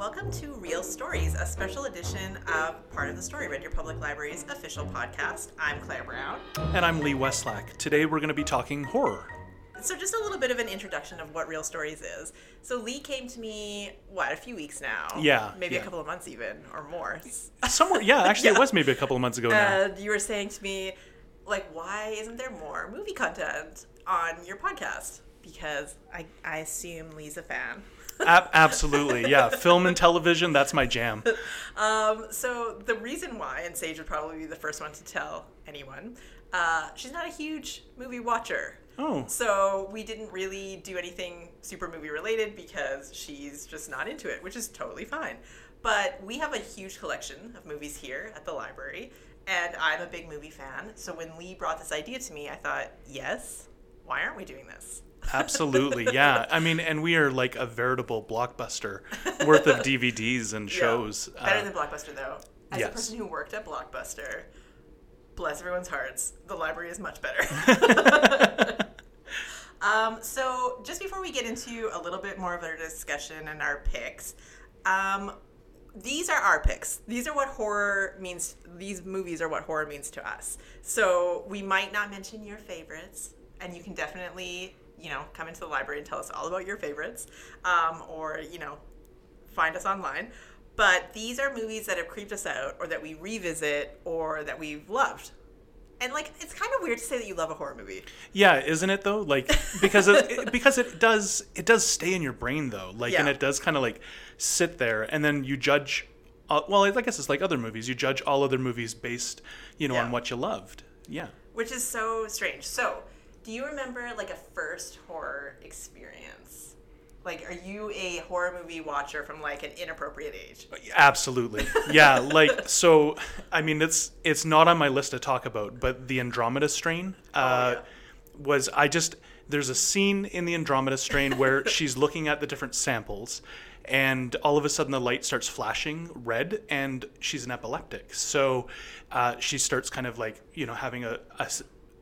welcome to Real Stories, a special edition of Part of the Story, Red Deer Public Library's official podcast. I'm Claire Brown. And I'm Lee Westlack. Today we're going to be talking horror. So, just a little bit of an introduction of what Real Stories is. So, Lee came to me, what, a few weeks now? Yeah, Maybe yeah. a couple of months even, or more. Somewhere, yeah, actually, it was maybe a couple of months ago now. And you were saying to me, like, why isn't there more movie content on your podcast? Because I, I assume Lee's a fan. Ab- absolutely, yeah. Film and television, that's my jam. Um, so the reason why, and Sage would probably be the first one to tell anyone, uh, she's not a huge movie watcher. Oh, So we didn't really do anything super movie related because she's just not into it, which is totally fine. But we have a huge collection of movies here at the library, and I'm a big movie fan. So when Lee brought this idea to me, I thought, yes, why aren't we doing this? Absolutely, yeah. I mean, and we are like a veritable blockbuster worth of DVDs and shows. Yeah. Better Uh, than Blockbuster, though. As a person who worked at Blockbuster, bless everyone's hearts, the library is much better. um, so, just before we get into a little bit more of our discussion and our picks, um, these are our picks. These are what horror means. These movies are what horror means to us. So, we might not mention your favorites, and you can definitely, you know, come into the library and tell us all about your favorites, um, or, you know, find us online. But these are movies that have creeped us out, or that we revisit, or that we've loved. And like, it's kind of weird to say that you love a horror movie. yeah, isn't it though? Like because it, because it does it does stay in your brain though. Like and it does kind of like sit there, and then you judge. Uh, well, I guess it's like other movies. You judge all other movies based, you know, Yeah. on what you loved. Yeah. which is so strange. So, do you remember like a first horror experience? Like, are you a horror movie watcher from like an inappropriate age? Absolutely. Yeah, like so I mean it's it's not on my list to talk about, but the Andromeda strain uh yeah. was I just there's a scene in the Andromeda strain where she's looking at the different samples and all of a sudden the light starts flashing red and she's an epileptic. So uh, she starts kind of like, you know, having a, a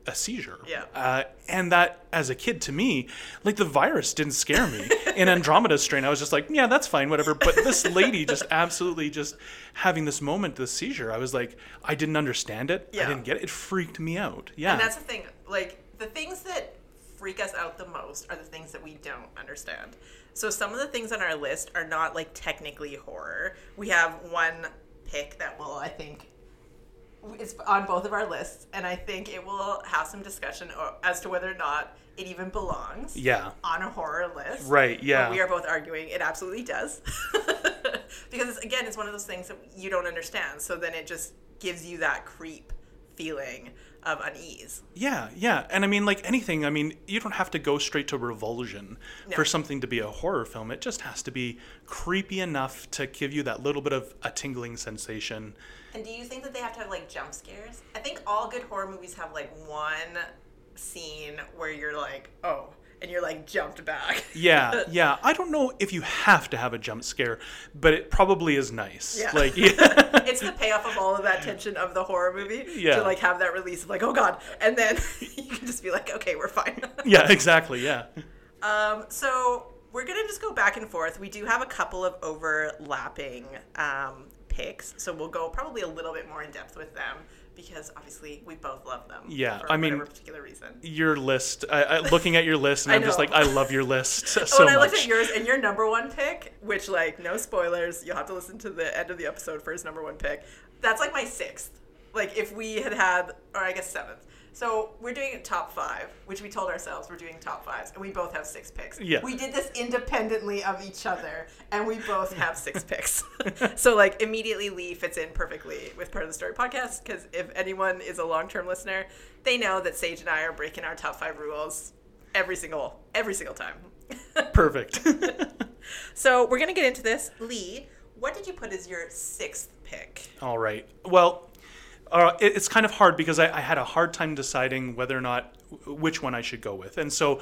a seizure. Yeah. Uh, and that, as a kid, to me, like the virus didn't scare me. In Andromeda strain, I was just like, yeah, that's fine, whatever. But this lady just absolutely just having this moment, this seizure, I was like, I didn't understand it. Yeah. I didn't get it. It freaked me out. Yeah. And that's the thing. Like, the things that freak us out the most are the things that we don't understand. So, some of the things on our list are not like technically horror. We have one pick that will, I think, it's on both of our lists, and I think it will have some discussion as to whether or not it even belongs yeah. on a horror list. Right, yeah. But we are both arguing it absolutely does. because, again, it's one of those things that you don't understand. So then it just gives you that creep feeling of unease. Yeah, yeah. And I mean, like anything, I mean, you don't have to go straight to revulsion No. for something to be a horror film. It just has to be creepy enough to give you that little bit of a tingling sensation. And do you think that they have to have like jump scares? I think all good horror movies have like one scene where you're like, oh, and you're like jumped back. Yeah, yeah. I don't know if you have to have a jump scare, but it probably is nice. Yeah. Like, yeah. it's the payoff of all of that tension of the horror movie Yeah. to like have that release of like, oh god, and then you can just be like, okay, we're fine. yeah, exactly. Yeah. Um, so we're gonna just go back and forth. We do have a couple of overlapping um, picks, so we'll go probably a little bit more in depth with them because obviously we both love them. Yeah, for I mean- particular reason. Your list, I, I, looking at your list, and I'm just like, I love your list so oh, and I much. looked at yours, and your number one pick, which like no spoilers, you'll have to listen to the end of the episode for his number one pick. That's like my sixth. Like if we had had, or I guess seventh. So we're doing top five, which we told ourselves we're doing top fives, and we both have six picks. Yeah. We did this independently of each other, and we both have six picks. so like immediately Lee fits in perfectly with part of the story podcast because if anyone is a long-term listener, they know that Sage and I are breaking our top five rules every single every single time. Perfect. So we're gonna get into this. Lee, what did you put as your sixth pick? All right. Well, uh, it, it's kind of hard because I, I had a hard time deciding whether or not which one I should go with, and so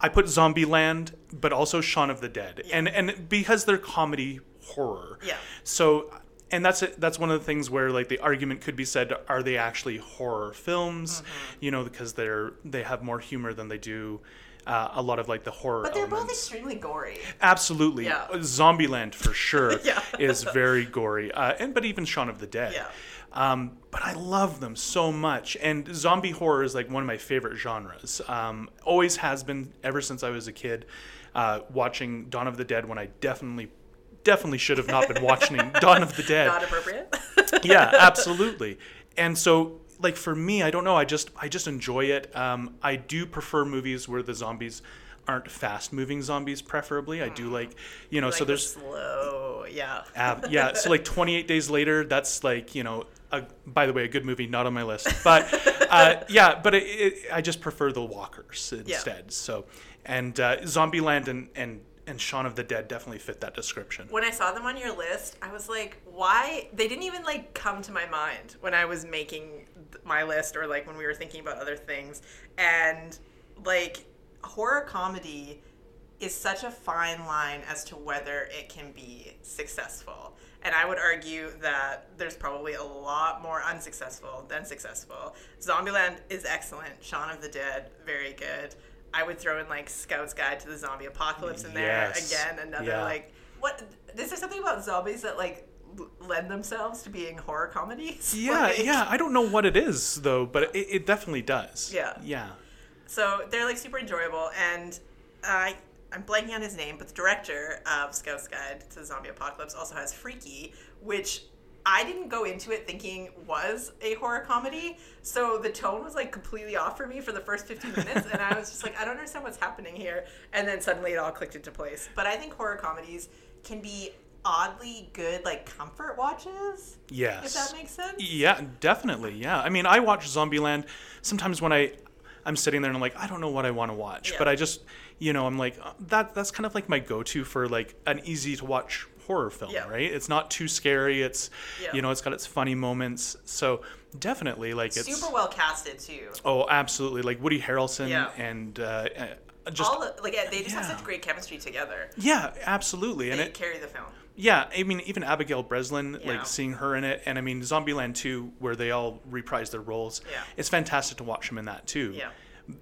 I put Zombieland, but also Shaun of the Dead, and and because they're comedy horror. Yeah. So. And that's it. That's one of the things where like the argument could be said: Are they actually horror films? You know, because they're they have more humor than they do uh, a lot of like the horror. But they're both extremely gory. Absolutely. Yeah. Zombieland for sure Yeah. is very gory. Uh, and but even Shaun of the Dead. Yeah. Um, but I love them so much. And zombie horror is like one of my favorite genres. Um, always has been ever since I was a kid. Uh, watching Dawn of the Dead when I definitely, definitely should have not been watching Dawn of the Dead Not appropriate. yeah, absolutely. And so, like for me, I don't know. I just I just enjoy it. Um, I do prefer movies where the zombies aren't fast-moving zombies. Preferably, I do like you know. like so the there's slow. Yeah. uh, yeah. So like 28 Days Later, that's like you know. A, by the way, a good movie, not on my list, but uh, yeah, but it, it, I just prefer the walkers instead. So, and uh, Zombieland and and and Shaun of the Dead definitely fit that description. when I saw them on your list, I was like, why? They didn't even like come to my mind when I was making my list or like when we were thinking about other things. And like horror comedy is such a fine line as to whether it can be successful. And I would argue that there's probably a lot more unsuccessful than successful. Zombieland is excellent. Shaun of the Dead, very good. I would throw in like Scout's Guide to the Zombie Apocalypse in there Yes. again. Another Yeah. like what is there something about zombies that like lend themselves to being horror comedies? Yeah, Like, yeah. I don't know what it is though, but it, it definitely does. Yeah. Yeah. So they're like super enjoyable, and I I'm blanking on his name, but the director of Scout's Guide to the Zombie Apocalypse also has Freaky, which I didn't go into it thinking was a horror comedy. So the tone was like completely off for me for the first 15 minutes, and I was just like, I don't understand what's happening here. And then suddenly it all clicked into place. But I think horror comedies can be oddly good, like comfort watches. Yes. If that makes sense. Yeah, definitely. Yeah. I mean, I watch Zombieland sometimes when I I'm sitting there and I'm like, I don't know what I want to watch, Yeah. but I just, you know, I'm like uh, that that's kind of like my go-to for like an easy to watch horror film, Yeah. right? It's not too scary. It's Yeah. you know, it's got its funny moments. So, definitely like it's Super well casted too. Oh, absolutely. Like Woody Harrelson Yeah. and uh, uh, just All the, like they just have such great chemistry together. yeah, absolutely. And They it carry the film. Yeah, I mean, even Abigail Breslin, Yeah. like seeing her in it, and I mean, Zombieland 2, where they all reprise their roles. Yeah. It's fantastic to watch them in that too. Yeah.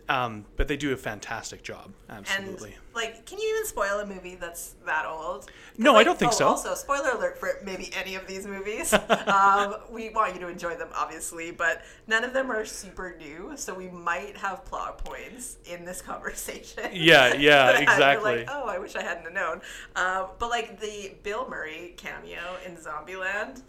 Um, but they do a fantastic job. And Absolutely. like, can you even spoil a movie that's that old? No, I don't think oh, so. Also, spoiler alert for maybe any of these movies. um, we want you to enjoy them, obviously, but none of them are super new, so we might have plot points in this conversation. Yeah, yeah, exactly. like, oh, I wish I hadn't have known. Um, but like the Bill Murray cameo in Zombieland,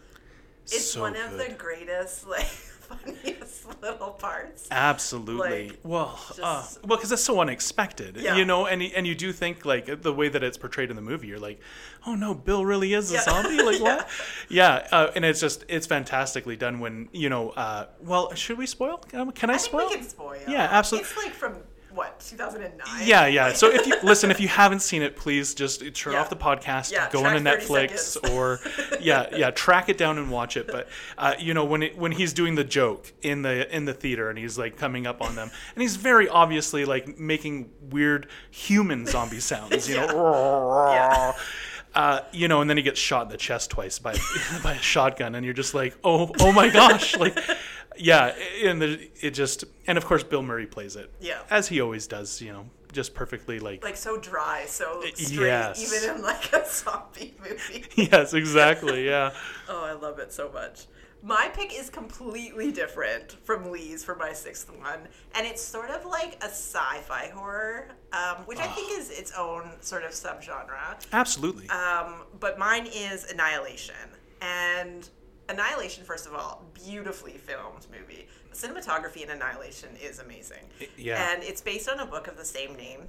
it's So one of the greatest, like funniest little parts. Absolutely. like, well, uh, well, because it's so unexpected, Yeah. you know, and and you do think like the way that it's portrayed in the movie, you're like, oh no, Bill really is a Yeah. zombie, like Yeah. what? Yeah, uh, and it's just it's fantastically done when you know. Uh, well, should we spoil? Um, Can I, I think spoil? we can spoil. Yeah, absolutely. It's like from what 2009. Yeah, yeah. So if you listen, if you haven't seen it, please just turn Yeah. off the podcast, Yeah, go on to Netflix, or yeah, yeah, track it down and watch it. But uh, you know when it, when he's doing the joke in the in the theater and he's like coming up on them, and he's very obviously like making weird human zombie sounds, you know. Yeah. Uh, you know, and then he gets shot in the chest twice by by a shotgun, and you're just like, oh, oh my gosh, like, yeah, and the, it just, and of course, Bill Murray plays it, Yeah. as he always does, you know, just perfectly, like, like so dry, so straight, yes. even in like a zombie movie. yes, exactly, yeah, Oh, I love it so much. My pick is completely different from Lee's for my sixth one, and it's sort of like a sci-fi horror, um, which I think is its own sort of subgenre. absolutely, Um, but mine is Annihilation. And Annihilation, first of all, beautifully filmed movie. The cinematography in Annihilation is amazing. yeah. And it's based on a book of the same name.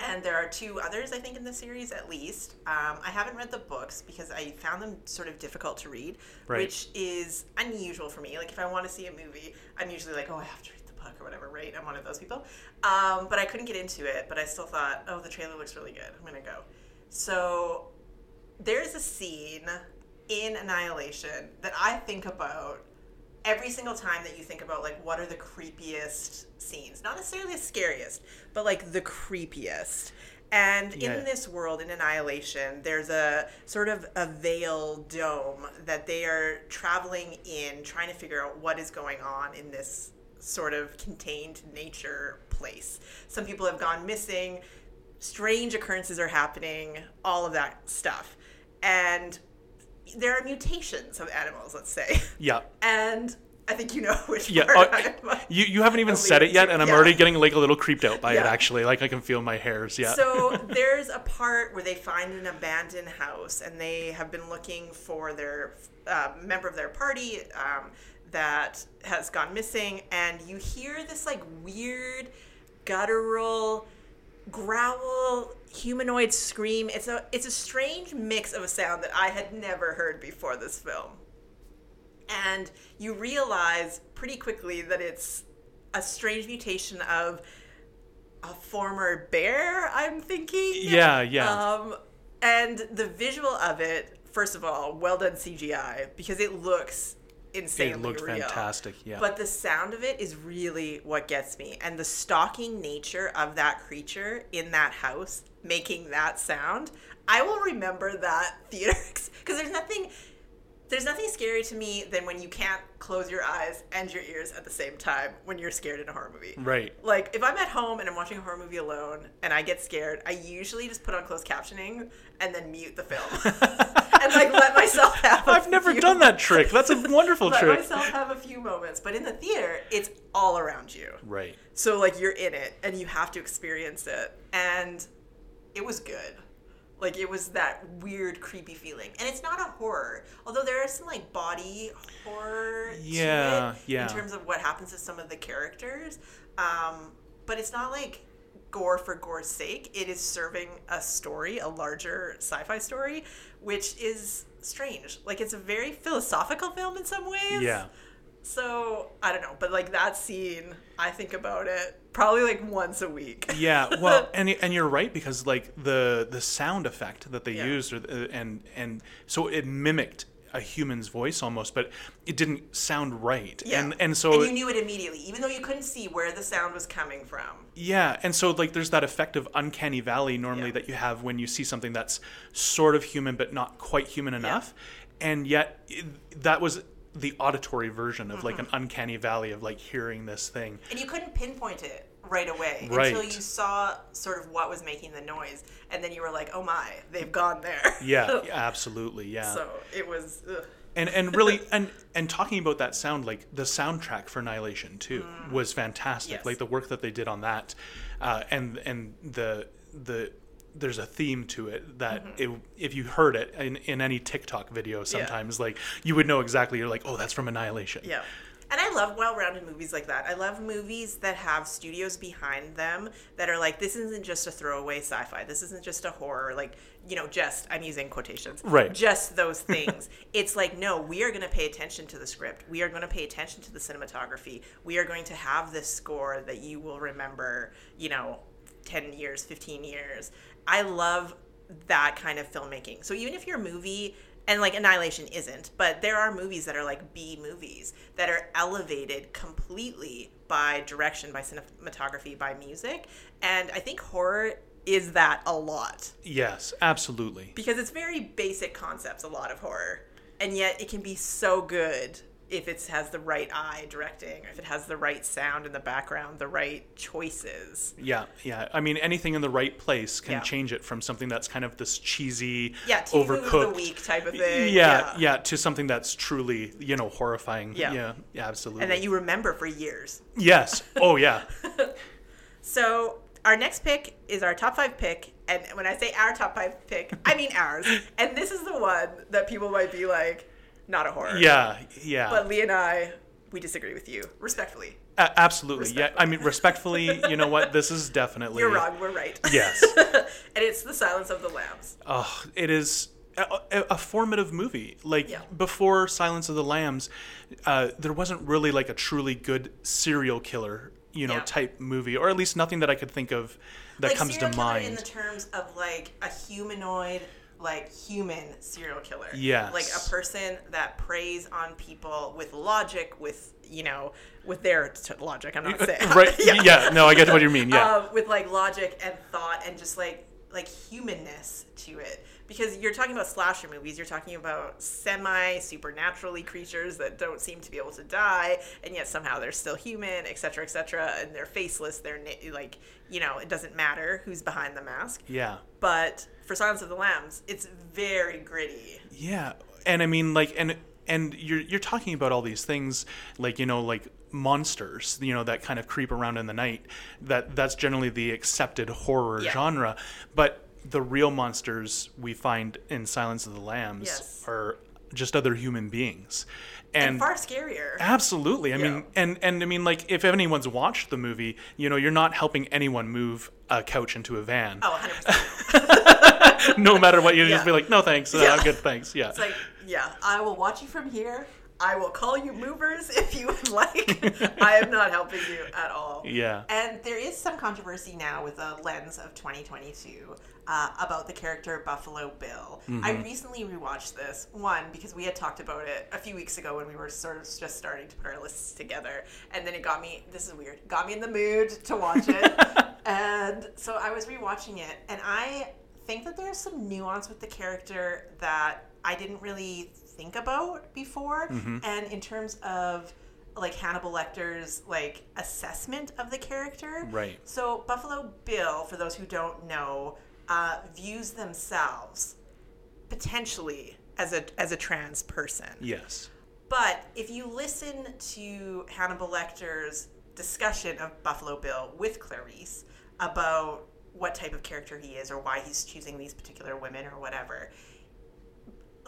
And there are two others, I think, in the series at least. Um, I haven't read the books because I found them sort of difficult to read, Right. which is unusual for me. Like, if I want to see a movie, I'm usually like, oh, I have to read the book or whatever, right? I'm one of those people. Um, but I couldn't get into it, but I still thought, oh, the trailer looks really good. I'm going to go. So there's a scene in Annihilation that I think about every single time that you think about like what are the creepiest scenes not necessarily the scariest but like the creepiest and Yeah. in this world in annihilation there's a sort of a veil dome that they are traveling in trying to figure out what is going on in this sort of contained nature place. Some people have gone missing, strange occurrences are happening, all of that stuff. And there are mutations of animals, let's say. Yeah. And I think you know which Yeah, part uh, I'm you you haven't even said it yet, and I'm Yeah. already getting like a little creeped out by it. Actually, like I can feel my hairs. Yeah. So there's a part where they find an abandoned house, and they have been looking for their uh, member of their party um, that has gone missing, and you hear this like weird, guttural growl humanoid scream it's a it's a strange mix of a sound that i had never heard before this film and you realize pretty quickly that it's a strange mutation of a former bear i'm thinking Yeah, yeah. um and the visual of it first of all well done cgi because it looks insanely it looked real. fantastic. Yeah. But the sound of it is really what gets me. And the stalking nature of that creature in that house making that sound, I will remember that theater because there's nothing there's nothing scary to me than when you can't close your eyes and your ears at the same time when you're scared in a horror movie. right. Like if I'm at home and I'm watching a horror movie alone and I get scared, I usually just put on closed captioning and then mute the film and like let myself have. i I've never done that trick. That's a wonderful let trick. myself have a few moments. But in the theater, it's all around you. Right. So like you're in it and you have to experience it. And it was good. Like it was that weird, creepy feeling. And it's not a horror. Although there is some like body horror Yeah, to it yeah. in terms of what happens to some of the characters. Um, but it's not like gore for gore's sake. It is serving a story, a larger sci-fi story, which is strange. Like it's a very philosophical film in some ways. Yeah. So I don't know, but like that scene, I think about it probably like once a week. Yeah, well, and and you're right because like the the sound effect that they Yeah. used, or and and so it mimicked a human's voice almost, but it didn't sound right. Yeah. And and so and you knew it immediately, even though you couldn't see where the sound was coming from. yeah, and so like there's that effect of uncanny valley normally Yeah. that you have when you see something that's sort of human but not quite human enough, and yet it, that was the auditory version of Mm-hmm. like an uncanny valley of like hearing this thing. And you couldn't pinpoint it right away until you saw sort of what was making the noise, and then you were like, "Oh my, they've gone there." Yeah, absolutely, yeah. so it was. Ugh. and and really and and talking about that sound like the soundtrack for annihilation too was fantastic Mm. Yes. like the work that they did on that uh, and and the the there's a theme to it that Mm-hmm. it, if you heard it in, in any tiktok video sometimes like you would know exactly you're like oh that's from annihilation Yeah. And I love well rounded movies like that. I love movies that have studios behind them that are like, this isn't just a throwaway sci fi. This isn't just a horror. Like, you know, just, I'm using quotations. Right. Just those things. it's like, no, we are going to pay attention to the script. We are going to pay attention to the cinematography. We are going to have this score that you will remember, you know, 10 years, 15 years. I love that kind of filmmaking. So even if your movie and like Annihilation isn't, but there are movies that are like B movies that are elevated completely by direction, by cinematography, by music. And I think horror is that a lot yes absolutely because it's very basic concepts, a lot of horror. And yet it can be so good if it has the right eye directing, if it has the right sound in the background, the right choices. yeah yeah i mean anything in the right place can Yeah. change it from something that's kind of this cheesy Yeah, overcooked the week type of thing. yeah, yeah to something that's truly you know horrifying Yeah. yeah, yeah absolutely And that you remember for years. yes oh yeah So our next pick is our top five pick, and when I say our top five pick, I mean ours. And this is the one that people might be like, not a horror. yeah yeah But Lee and I, we disagree with you respectfully. A- absolutely. Yeah. I mean, respectfully, you know what? This is definitely. You're wrong. We're right. Yes. and it's the Silence of the Lambs. Oh, it is a, a, a formative movie. Like Yeah. before Silence of the Lambs, uh, there wasn't really like a truly good serial killer, you know, Yeah. type movie, or at least nothing that I could think of that like comes to mind. in the terms of like a humanoid like human serial killer Yes. like a person that preys on people with logic with you know with their t- logic i'm not saying right? yeah. No, I get what you mean. Yeah. um, with like logic and thought and just like like humanness to it because you're talking about slasher movies. You're talking about semi supernaturally creatures that don't seem to be able to die, and yet somehow they're still human, etc., etc. And they're faceless. They're like you know, it doesn't matter who's behind the mask. Yeah. But for Silence of the Lambs, it's very gritty. Yeah, and I mean, like, and and you're you're talking about all these things, like you know, like monsters, you know, that kind of creep around in the night. That that's generally the accepted horror Yeah. genre, but the real monsters we find in Silence of the Lambs Yes. are just other human beings, And, and. far scarier. Absolutely. I Yeah. mean, and and I mean, like, if anyone's watched the movie, you know, you're not helping anyone move a couch into a van. Oh, 100%. no matter what, you Yeah. just be like, no, thanks, uh, Yeah. I'm good, thanks. Yeah. It's like, yeah, I will watch you from here. I will call you movers if you would like. I am not helping you at all. yeah. And there is some controversy now with the lens of 2022 uh, about the character Buffalo Bill. I recently rewatched this, one, because we had talked about it a few weeks ago when we were sort of just starting to put our lists together. And then it got me, this is weird, got me in the mood to watch it. and so I was rewatching it, and I think that there's some nuance with the character that I didn't really think about before. And in terms of like Hannibal Lecter's like assessment of the character. Right. So Buffalo Bill, for those who don't know, uh, views themselves potentially as a as a trans person. Yes. But if you listen to Hannibal Lecter's discussion of Buffalo Bill with Clarice about what type of character he is or why he's choosing these particular women or whatever,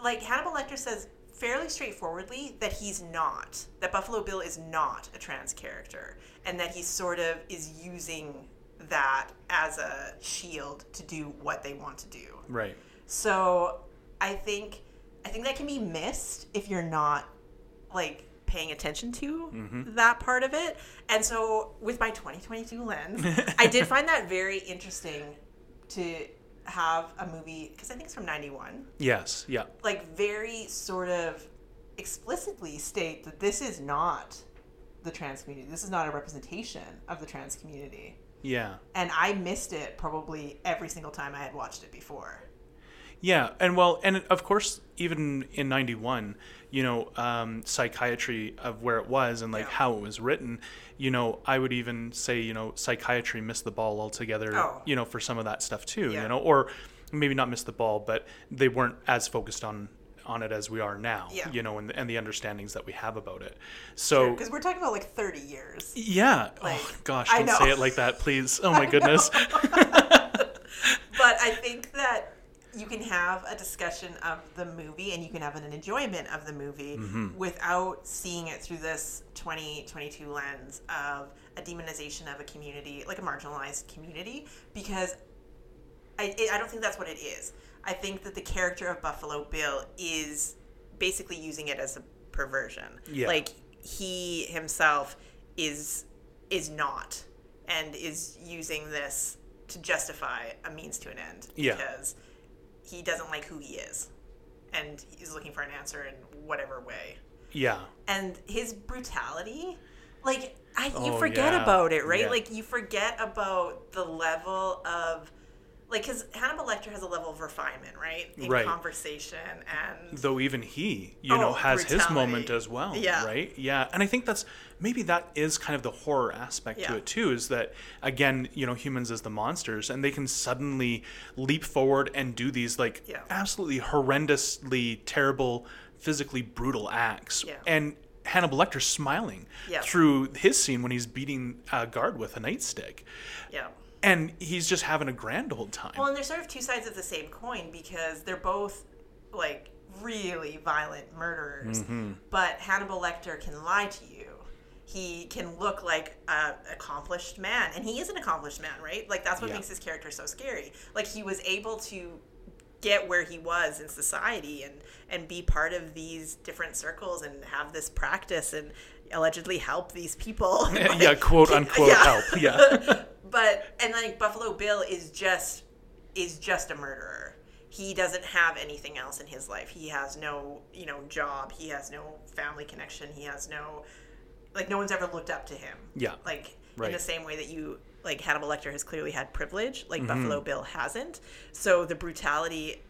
like Hannibal Lecter says fairly straightforwardly that he's not, that Buffalo Bill is not a trans character, and that he sort of is using that as a shield to do what they want to do. Right. So I think I think that can be missed if you're not like paying attention to mm-hmm. that part of it. And so with my 2022 lens, I did find that very interesting to have a movie because I think it's from 91 Yes. Yeah. like very sort of explicitly state that this is not the trans community. This is not a representation of the trans community. Yeah. And I missed it probably every single time I had watched it before. Yeah, and well, and of course, even in '91, you know, um, psychiatry of where it was and like Yeah. how it was written, you know, I would even say, you know, psychiatry missed the ball altogether, Oh. you know, for some of that stuff too, Yeah. you know, or maybe not missed the ball, but they weren't as focused on on it as we are now, Yeah. you know, and, and the understandings that we have about it. So. Because we're talking about like 30 years. Yeah. Like, oh gosh, don't say it like that, please. Oh my goodness. But I think that you can have a discussion of the movie and you can have an enjoyment of the movie Mm-hmm. without seeing it through this 2022 lens of a demonization of a community, like a marginalized community, because I, I don't think that's what it is. I think that the character of Buffalo Bill is basically using it as a perversion. Yeah. Like he himself is is not and is using this to justify a means to an end Yeah. because he doesn't like who he is and he's looking for an answer in whatever way. yeah. And his brutality, like I, you Oh, forget yeah. about it, right? Yeah. Like you forget about the level of like because Hannibal Lecter has a level of refinement, right? In Right. conversation and though even he you know Oh, has his moment as well Yeah. right yeah and i think that's maybe that is kind of the horror aspect to it too is that again you know humans as the monsters and they can suddenly leap forward and do these like Yeah. absolutely horrendously terrible physically brutal acts Yeah. and Hannibal Lecter smiling Yeah. through his scene when he's beating a guard with a nightstick, yeah. And he's just having a grand old time. Well, and they're sort of two sides of the same coin because they're both like really violent murderers. Mm-hmm. But Hannibal Lecter can lie to you. He can look like an accomplished man, and he is an accomplished man, right? Like that's what Yeah. makes his character so scary. Like he was able to get where he was in society and and be part of these different circles and have this practice and allegedly help these people. yeah, quote unquote Yeah. help. Yeah. but and like Buffalo Bill is just is just a murderer. He doesn't have anything else in his life. He has no, you know, job. He has no family connection. He has no like no one's ever looked up to him. Yeah. Like in the same way that you like Hannibal Lecter has clearly had privilege, like Mm-hmm. Buffalo Bill hasn't. So the brutality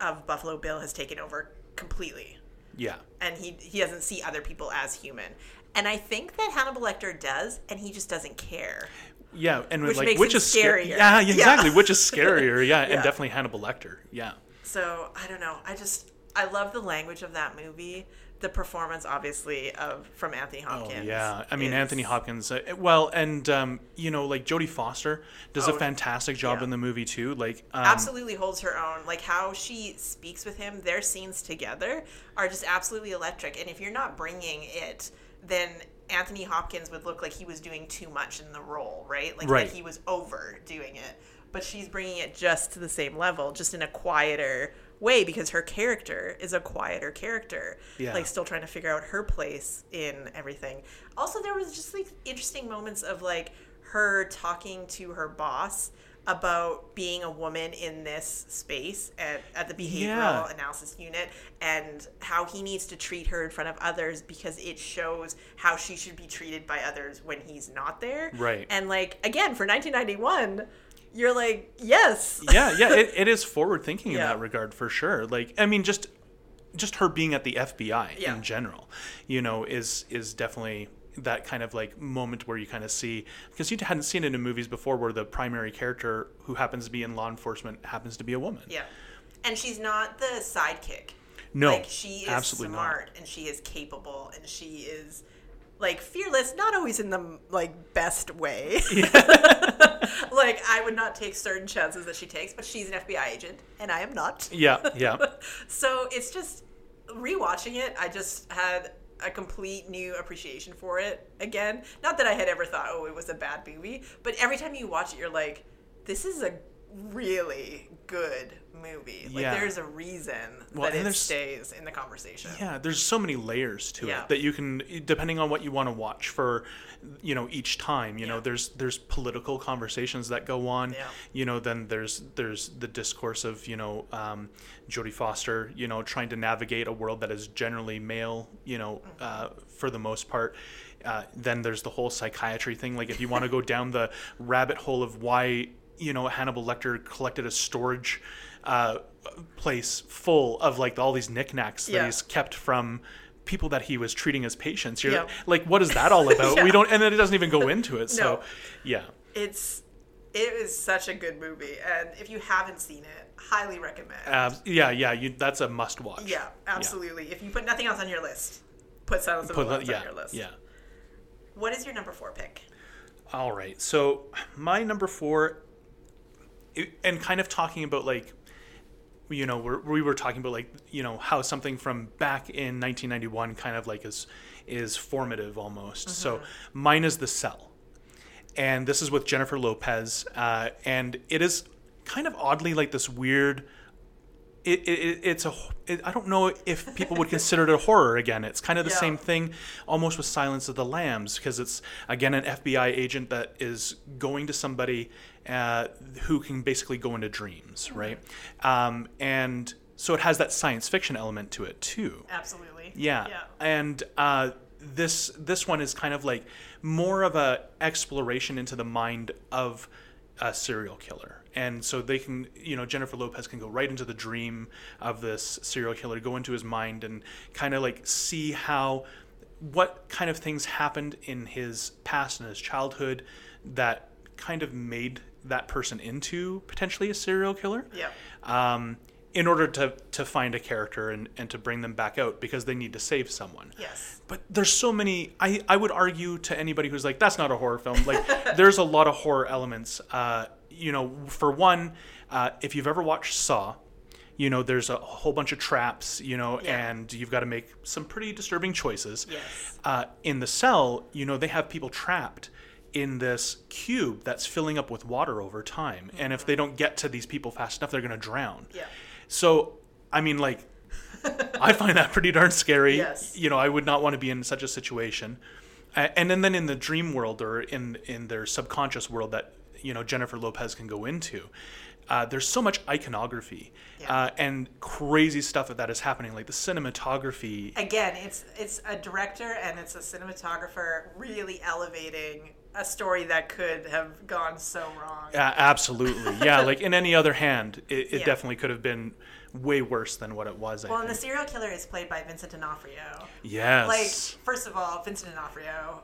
of Buffalo Bill has taken over completely, Yeah. and he he doesn't see other people as human. And I think that Hannibal Lecter does, and he just doesn't care. Yeah, and Which like makes which is scarier. Yeah, Yeah. exactly. Which is scarier? Yeah, and definitely Hannibal Lecter. Yeah. So I don't know. I just I love the language of that movie. The performance, obviously, of from Anthony Hopkins. Oh, Yeah, I mean is- Anthony Hopkins. Uh, well, and um, you know, like Jodie Foster does a Oh, fantastic job yeah. in the movie too. Like, um, absolutely holds her own. Like how she speaks with him, their scenes together are just absolutely electric. And if you're not bringing it, then Anthony Hopkins would look like he was doing too much in the role, right? Like Right. that he was overdoing it. But she's bringing it just to the same level, just in a quieter way because her character is a quieter character. Yeah. Like still trying to figure out her place in everything. Also there was just like interesting moments of like her talking to her boss about being a woman in this space at, at the behavioral Yeah. analysis unit and how he needs to treat her in front of others because it shows how she should be treated by others when he's not there. Right. And like again for 1991, you're like, yes. yeah, yeah, it, it is forward thinking in Yeah. that regard for sure. Like, I mean, just just her being at the FBI Yeah. in general, you know, is is definitely that kind of like moment where you kind of see because you hadn't seen it in movies before where the primary character who happens to be in law enforcement happens to be a woman. Yeah. And she's not the sidekick. No, like she is absolutely not. smart and she is capable and she is like fearless, not always in the like best way. like I would not take certain chances that she takes, but she's an FBI agent and I am not. Yeah, yeah. So it's just rewatching it, I just had a complete new appreciation for it again. Not that I had ever thought, oh, it was a bad movie, but every time you watch it, you're like, this is a really good movie. Like Yeah. there's a reason Well, that it stays in the conversation. Yeah, there's so many layers to Yeah. it that you can, depending on what you want to watch for, you know, each time. You know, there's there's political conversations that go on. Yeah. You know, then there's there's the discourse of you know um, Jodie Foster, you know, trying to navigate a world that is generally male. You know, uh, for the most part. Uh, then there's the whole psychiatry thing. Like, if you want to go down the rabbit hole of why you know Hannibal Lecter collected a storage uh, place full of like all these knickknacks that Yeah. he's kept from people that he was treating as patients. You're Yeah. like, what is that all about? Yeah. We don't, and then it doesn't even go into it. So, No. yeah, It's it is such a good movie, and if you haven't seen it, highly recommend. Abs- yeah, yeah. You, that's a must watch. yeah, absolutely. If you put nothing else on your list, put Silence of the Lambs yeah, on your list. yeah. What is your number four pick? All right. So my number four, it- and kind of talking about like, you know, we're, we were talking about like, you know, how something from back in 1991 kind of like is is formative almost. So mine is The Cell, and this is with Jennifer Lopez, uh, and it is kind of oddly like this weird. It, it, it's a it, I don't know if people would consider it a horror again. It's kind of the Yeah. same thing almost with Silence of the Lambs because it's again an FBI agent that is going to somebody uh, who can basically go into dreams, right? Um, and so it has that science fiction element to it too. Absolutely. Yeah. Yeah. And uh, this this one is kind of like more of a exploration into the mind of a serial killer. And so they can, you know, Jennifer Lopez can go right into the dream of this serial killer, go into his mind and kind of like see how what kind of things happened in his past and his childhood that kind of made that person into potentially a serial killer Yeah. um, in order to, to find a character and, and to bring them back out because they need to save someone. Yes. But there's so many. I, I would argue to anybody who's like, that's not a horror film. Like, there's a lot of horror elements. Uh, you know, for one, uh, if you've ever watched Saw, you know, there's a whole bunch of traps, you know, Yeah. and you've got to make some pretty disturbing choices. Yes. Uh, in the cell, you know, they have people trapped in this cube that's filling up with water over time. And if they don't get to these people fast enough, they're going to drown. Yeah. So, I mean, like, I find that pretty darn scary. Yes. You know, I would not want to be in such a situation. Uh, and then, then in the dream world or in in their subconscious world that you know Jennifer Lopez can go into, uh, there's so much iconography Yeah. uh, and crazy stuff that is happening, like the cinematography. Again, it's it's a director and it's a cinematographer really elevating a story that could have gone so wrong. Uh, absolutely, yeah. Like in any other hand, it, it Yeah. definitely could have been way worse than what it was. I Well, and the serial killer is played by Vincent D'Onofrio. yes. Like, first of all, Vincent D'Onofrio,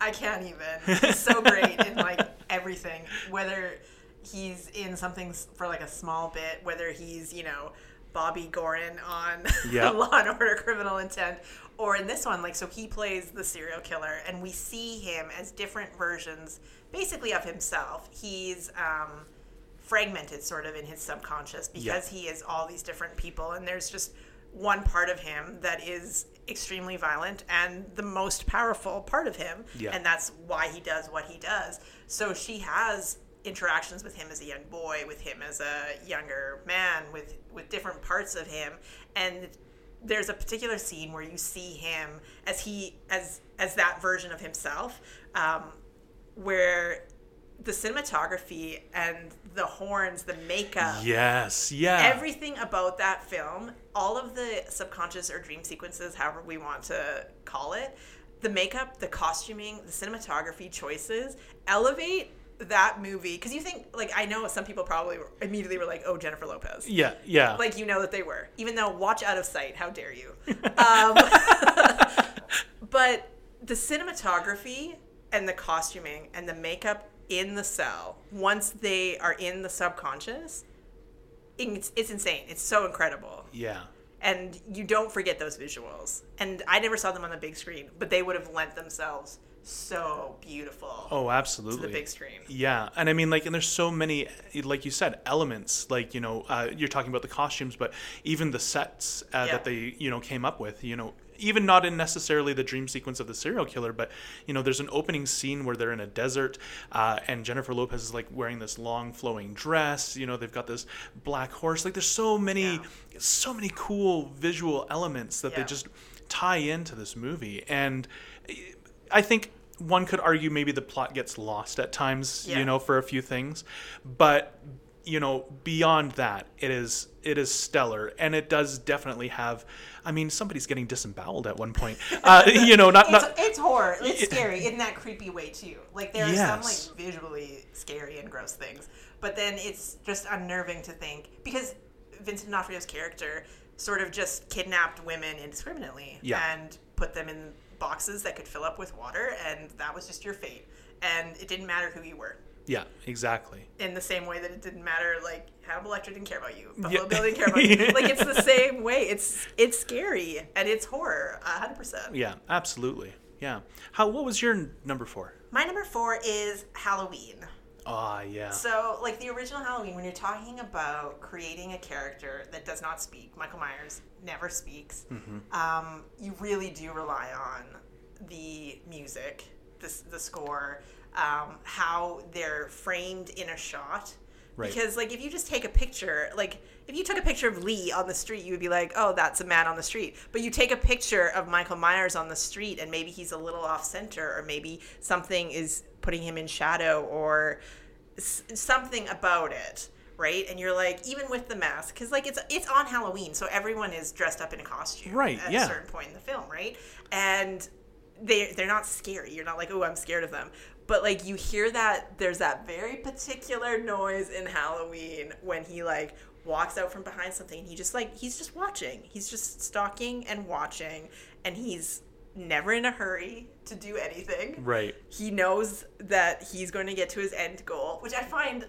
I can't even. He's so great in like everything. Whether he's in something for like a small bit, whether he's you know Bobby Goren on Yep. Law and Order: Criminal Intent, or in this one, like so he plays the serial killer, and we see him as different versions, basically of himself. He's um, fragmented sort of in his subconscious because he is all these different people and there's just one part of him that is extremely violent and the most powerful part of him Yeah. and that's why he does what he does so she has interactions with him as a young boy with him as a younger man with with different parts of him and there's a particular scene where you see him as he as as that version of himself um, where the cinematography and the horns, the makeup, yes. Yeah. everything about that film, all of the subconscious or dream sequences, however we want to call it, the makeup, the costuming, the cinematography choices elevate that movie because you think like I know some people probably were- immediately were like, "Oh, Jennifer Lopez." yeah. Yeah. Like you know that they were, even though watch out of sight. How dare you? Um, but the cinematography and the costuming and the makeup in the cell once they are in the subconscious, it's, it's insane. It's so incredible, yeah. and you don't forget those visuals. And I never saw them on the big screen, but they would have lent themselves so beautiful Oh, to absolutely. the big screen. Yeah, and I mean, like, and there's so many, like you said, elements. Like, you know, uh, you're talking about the costumes, but even the sets uh, Yeah. that they, you know, came up with. You know, even not in necessarily the dream sequence of the serial killer, but you know, there's an opening scene where they're in a desert, uh, and Jennifer Lopez is like wearing this long flowing dress. You know, they've got this black horse. Like, there's so many, Yeah. so many cool visual elements that they just tie into this movie, and I think one could argue maybe the plot gets lost at times, Yeah. you know, for a few things, but you know, beyond that, it is it is stellar, and it does definitely have. I mean, somebody's getting disemboweled at one point. Uh, you know, not It's, not. it's horror. It's scary in that creepy way too. Like there are Yes. some like visually scary and gross things, but then it's just unnerving to think because Vincent D'Onofrio's character sort of just kidnapped women indiscriminately Yeah. and put them in boxes that could fill up with water, and that was just your fate. And it didn't matter who you were. Yeah, exactly. In the same way that it didn't matter, like Hannibal Lecter didn't care about you, Yeah. Buffalo Bill didn't care about you. Like it's the same way. It's it's scary and it's horror, hundred percent. Yeah, absolutely. Yeah. How? What was your number four? My number four is Halloween. Ah, yeah. So, like the original Halloween, when you're talking about creating a character that does not speak, Michael Myers never speaks, um, you really do rely on the music, the, the score, um, how they're framed in a shot. Right. Because, like, if you just take a picture, like, if you took a picture of Lee on the street, you would be like, oh, that's a man on the street. But you take a picture of Michael Myers on the street, and maybe he's a little off center, or maybe something is putting him in shadow, or s- something about it right? And you're like even with the mask because like it's it's on halloween so everyone is dressed up in a costume Right, at yeah. a certain point in the film right? And they they're not scary. You're not like oh i'm scared of them. But like you hear that there's that very particular noise in halloween when he like walks out from behind something and he just like he's just watching. He's just stalking and watching and he's never in a hurry to do anything Right. he knows that he's going to get to his end goal, which I find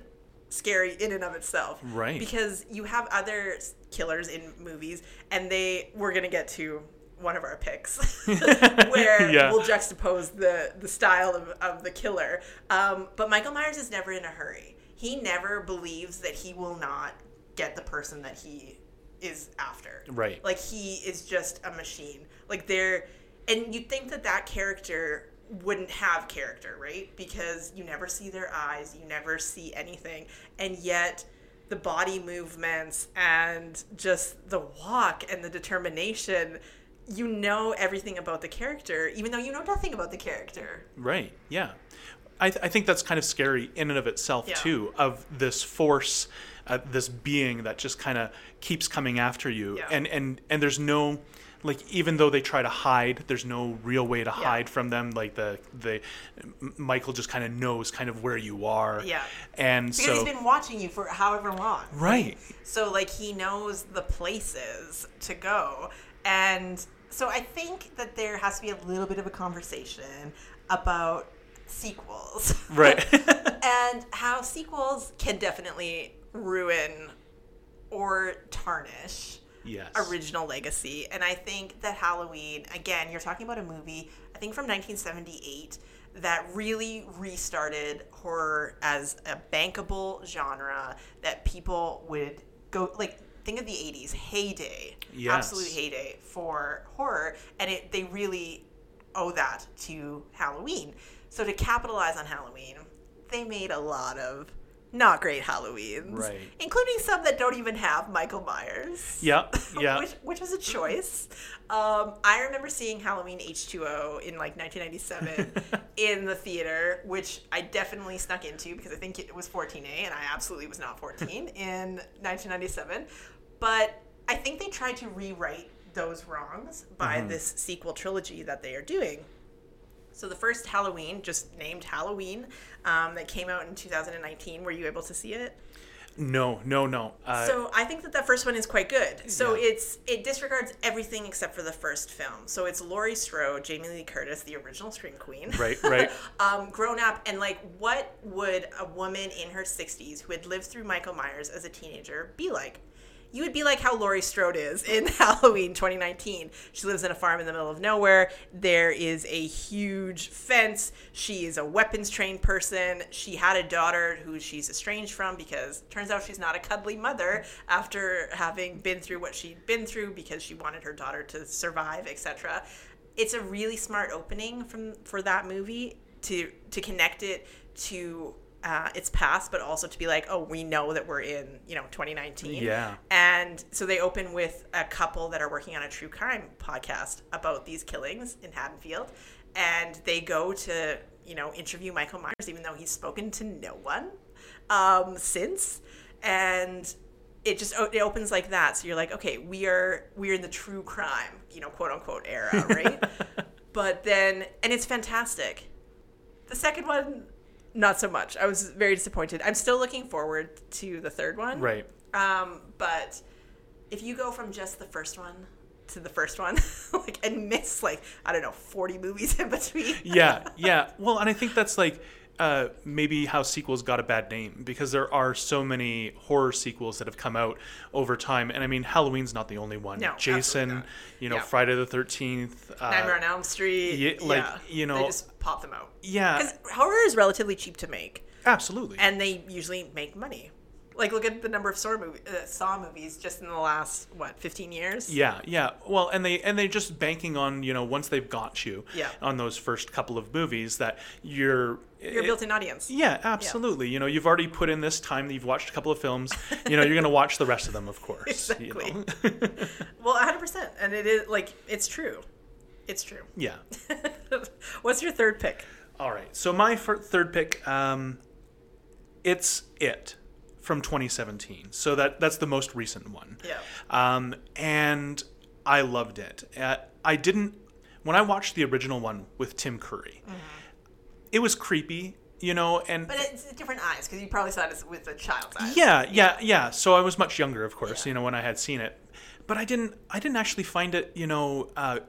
scary in and of itself. Right. Because you have other killers in movies, and they we're going to get to one of our picks where Yeah. we'll juxtapose the the style of, of the killer. Um, but Michael Myers is never in a hurry. He never believes that he will not get the person that he is after. Right. Like he is just a machine. Like they're, and you'd think that that character wouldn't have character, right? Because you never see their eyes, you never see anything, and yet the body movements and just the walk and the determination, you know everything about the character, even though you know nothing about the character. Right. Yeah. I, th- I think that's kind of scary in and of itself Yeah. too. Of this force, uh, this being that just kind of keeps coming after you, Yeah. and and and there's no, like even though they try to hide, there's no real way to hide from them. Like the the Michael just kind of knows kind of where you are. Yeah. and Because so he's been watching you for however long. right. So like he knows the places to go. And so I think that there has to be a little bit of a conversation about sequels. Right. and how sequels can definitely ruin or tarnish yes. original legacy. And I think that Halloween, again, you're talking about a movie, I think from 1978, that really restarted horror as a bankable genre that people would go, like, think of the 80s, heyday, Yes. absolute heyday for horror. And it, they really owe that to Halloween. So to capitalize on Halloween, they made a lot of not great Halloweens, Right. including some that don't even have Michael Myers. Yeah, yeah. which, which was a choice. Um, I remember seeing Halloween H2O in like 1997 in the theater, which I definitely snuck into because I think it was 14A and I absolutely was not 14 in 1997. But I think they tried to rewrite those wrongs by Mm-hmm. this sequel trilogy that they are doing. So the first Halloween, just named Halloween, um, that came out in 2019. Were you able to see it? No, no, no. Uh, So I think that that first one is quite good. So Yeah. it's it disregards everything except for the first film. So it's Laurie Strode, Jamie Lee Curtis, the original Scream Queen, Right, right. um, grown up, and like, what would a woman in her sixties who had lived through Michael Myers as a teenager be like? You would be like how Laurie Strode is in Halloween 2019. She lives in a farm in the middle of nowhere. There is a huge fence. She is a weapons trained person. She had a daughter who she's estranged from because turns out she's not a cuddly mother after having been through what she'd been through because she wanted her daughter to survive, etc. It's a really smart opening from for that movie to to connect it to uh, its past, but also to be like, oh, we know that we're in you know 2019. Yeah. And so they open with a couple that are working on a true crime podcast about these killings in Haddonfield, and they go to you know interview Michael Myers, even though he's spoken to no one um, since, and it just it opens like that. So you're like, okay, we are we're in the true crime, you know, quote unquote era, right? but then, and it's fantastic. The second one, not so much. I was very disappointed. I'm still looking forward to the third one. right. Um, but if you go from just the first one to the first one, like and miss like I don't know, forty movies in between. yeah, yeah. Well, and I think that's like uh, maybe how sequels got a bad name because there are so many horror sequels that have come out over time, and I mean Halloween's not the only one. No, Jason, you know, Yeah. Friday the Thirteenth. Uh, Nightmare on Elm Street. yeah, like, yeah. you know- they just pop them out. yeah, Because horror is relatively cheap to make, absolutely. and they usually make money. Like look at the number of Saw, movie, uh, Saw movies just in the last what fifteen years. Yeah, yeah. Well, and they and they're just banking on you know once they've got you Yeah. on those first couple of movies that you're Your built-in audience. Yeah, absolutely. You know, you've already put in this time that you've watched a couple of films. You know, you're going to watch the rest of them, of course. you Exactly. know? Well, hundred percent, and it is like it's true. It's true. yeah. What's your third pick? All right. So my third pick, um, it's it from 2017. So that that's the most recent one. Yeah. Um, and I loved it. Uh, I didn't when I watched the original one with Tim Curry. It was creepy, you know, and But it's different eyes because you probably saw it with a child's eyes. yeah, yeah, yeah. So I was much younger, of course, Yeah. you know, when I had seen it. But I didn't I didn't actually find it, you know, uh,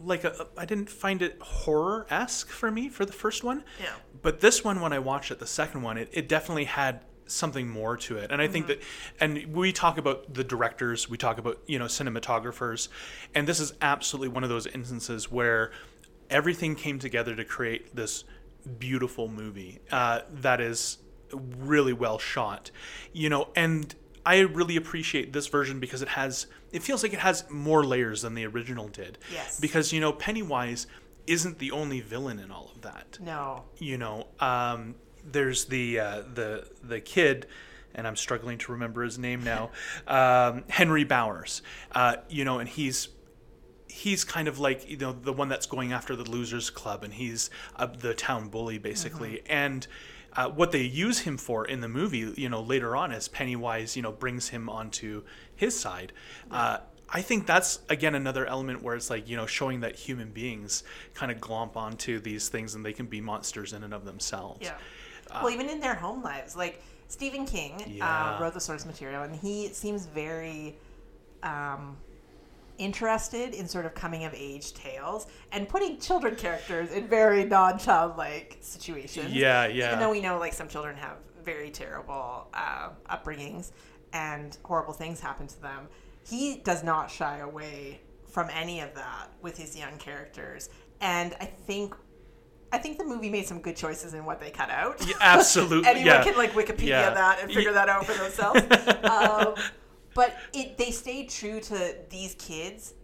like a, I didn't find it horror esque for me for the first one. Yeah. But this one, when I watched it, the second one, it, it definitely had something more to it. And I think Mm-hmm. that, and we talk about the directors, we talk about, you know, cinematographers, and this is absolutely one of those instances where everything came together to create this beautiful movie uh, that is really well shot, you know, and I really appreciate this version because it has, it feels like it has more layers than the original did. Yes. Because, you know, Pennywise isn't the only villain in all of that No. you know um, there's the uh, the the kid and I'm struggling to remember his name now um, Henry Bowers. Uh, you know and he's he's kind of like you know the one that's going after the losers club and he's uh, the town bully basically. And uh, what they use him for in the movie you know later on as Pennywise you know brings him onto his side. Uh, I think that's again another element where it's like you know showing that human beings kind of glomp onto these things and they can be monsters in and of themselves. Yeah. Well, even in their home lives, like Stephen King Yeah. uh, wrote the source material, and he seems very um, interested in sort of coming of age tales and putting children characters in very non-childlike situations. Yeah, yeah. Even though we know like some children have very terrible uh, upbringings and horrible things happen to them, he does not shy away from any of that with his young characters. And I think I think the movie made some good choices in what they cut out. Yeah, absolutely. Anyone yeah. can like Wikipedia Yeah. that and figure that out for themselves. um, but it they stayed true to these kids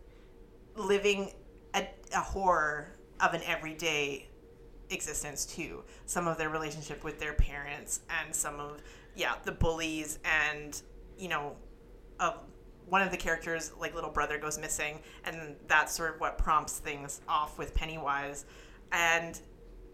living a, a horror of an everyday existence too. Some of their relationship with their parents and some of yeah the bullies and you know of one of the characters like little brother goes missing and that's sort of what prompts things off with Pennywise and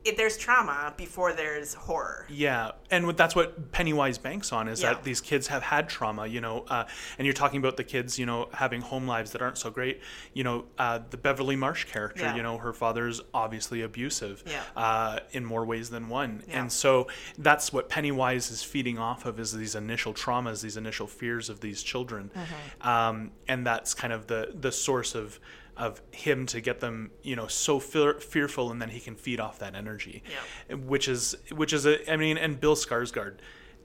it, there's trauma before there's horror. Yeah, and what- that's what Pennywise banks on is Yeah. that these kids have had trauma, you know. Uh, and you're talking about the kids, you know, having home lives that aren't so great. You know, uh, the Beverly Marsh character, Yeah. you know, her father's obviously abusive Yeah. uh, in more ways than one. And so that's what Pennywise is feeding off of is these initial traumas, these initial fears of these children, Mm-hmm. um, and that's kind of the the source of of him to get them, you know, so fear, fearful, and then he can feed off that energy, Yeah. which is which is a I mean, and Bill Skarsgård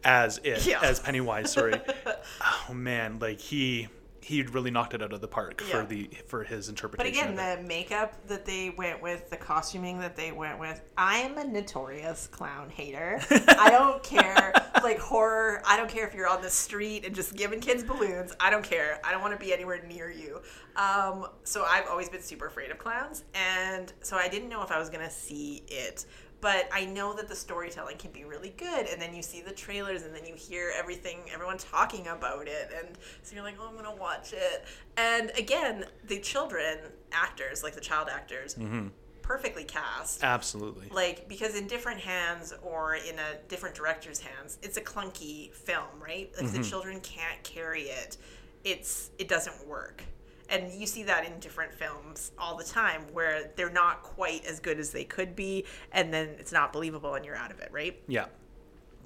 as it Yeah. as Pennywise. Sorry, oh man, like he he really knocked it out of the park Yeah. for the for his interpretation. But again, the makeup that they went with, the costuming that they went with, I am a notorious clown hater. I don't care, like horror, I don't care if you're on the street and just giving kids balloons. I don't care. I don't want to be anywhere near you. Um, so I've always been super afraid of clowns. And so I didn't know if I was going to see it. But I know that the storytelling can be really good, and then you see the trailers, and then you hear everything, everyone talking about it, and so you're like, oh, I'm gonna watch it. And again, the children actors, like the child actors, mm-hmm. perfectly cast. Absolutely. Like because in different hands or in a different director's hands, it's a clunky film, right? If the mm-hmm. children can't carry it, it's it doesn't work. And you see that in different films all the time where they're not quite as good as they could be and then it's not believable and you're out of it, right? Yeah.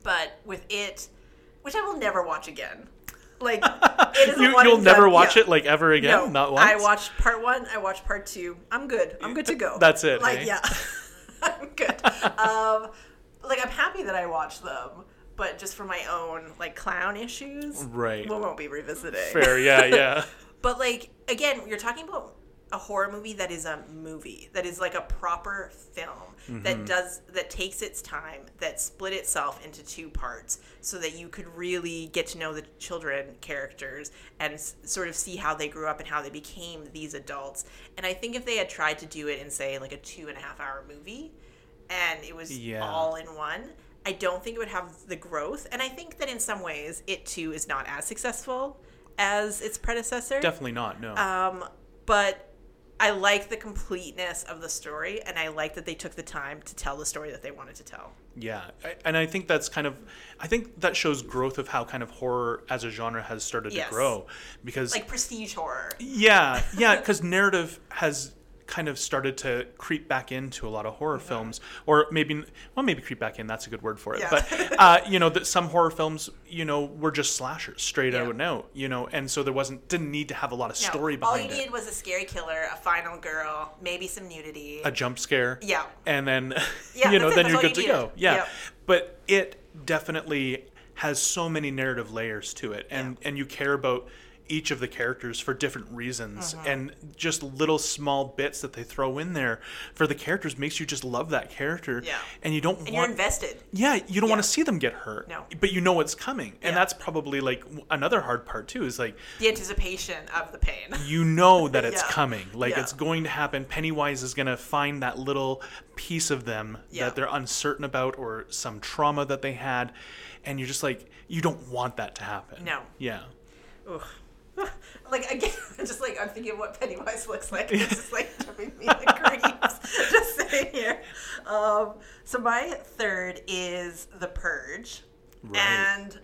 But with it, which I will never watch again. Like it is You, you'll never done- watch yeah. it like ever again. No, Not once. I watched part one. I watched part two. I'm good. I'm good to go. That's it, Like eh? yeah, I'm good. um, like I'm happy that I watched them, but just for my own like clown issues, Right. We won't be revisiting. Fair. Yeah. Yeah. But like again, you're talking about a horror movie that is a movie that is like a proper film Mm-hmm. that does that takes its time that split itself into two parts so that you could really get to know the children characters and s- sort of see how they grew up and how they became these adults and i think if they had tried to do it in say like a two and a half hour movie and it was Yeah. all in one i don't think it would have the growth and i think that in some ways it too is not as successful as its predecessor Definitely not. No. um, but I like the completeness of the story, and I like that they took the time to tell the story that they wanted to tell. Yeah, I- and I think that's kind of, I think that shows growth of how kind of horror as a genre has started Yes. to grow, because Like prestige horror. yeah, yeah, because narrative has kind of started to creep back into a lot of horror films, or maybe, well, maybe creep back in. That's a good word for it. Yeah. But uh, you know, that some horror films, you know, were just slashers, straight Yeah. out and out. You know, and so there wasn't didn't need to have a lot of No, story all you needed was a scary killer, a final girl, maybe some nudity. a jump scare. Yeah. And then, Yeah, you know, then you're good you to go. Yeah. Yep. But it definitely has so many narrative layers to it, and and you care about each of the characters for different reasons, Mm-hmm. and just little small bits that they throw in there for the characters makes you just love that character. Yeah. And you don't and you're invested. yeah, you don't want to see them get hurt. No. But you know what's coming, and Yeah. that's probably like another hard part too. Is like The anticipation of the pain. you know that it's Yeah. coming. Like Yeah. it's going to happen. Pennywise is going to find that little piece of them Yeah. that they're uncertain about or some trauma that they had. And you're just like, you don't want that to happen. No. Yeah. Ugh. like again, just like I'm thinking of what Pennywise looks like. It's just like giving me the creeps just sitting here. Um, so my third is The Purge, Right. and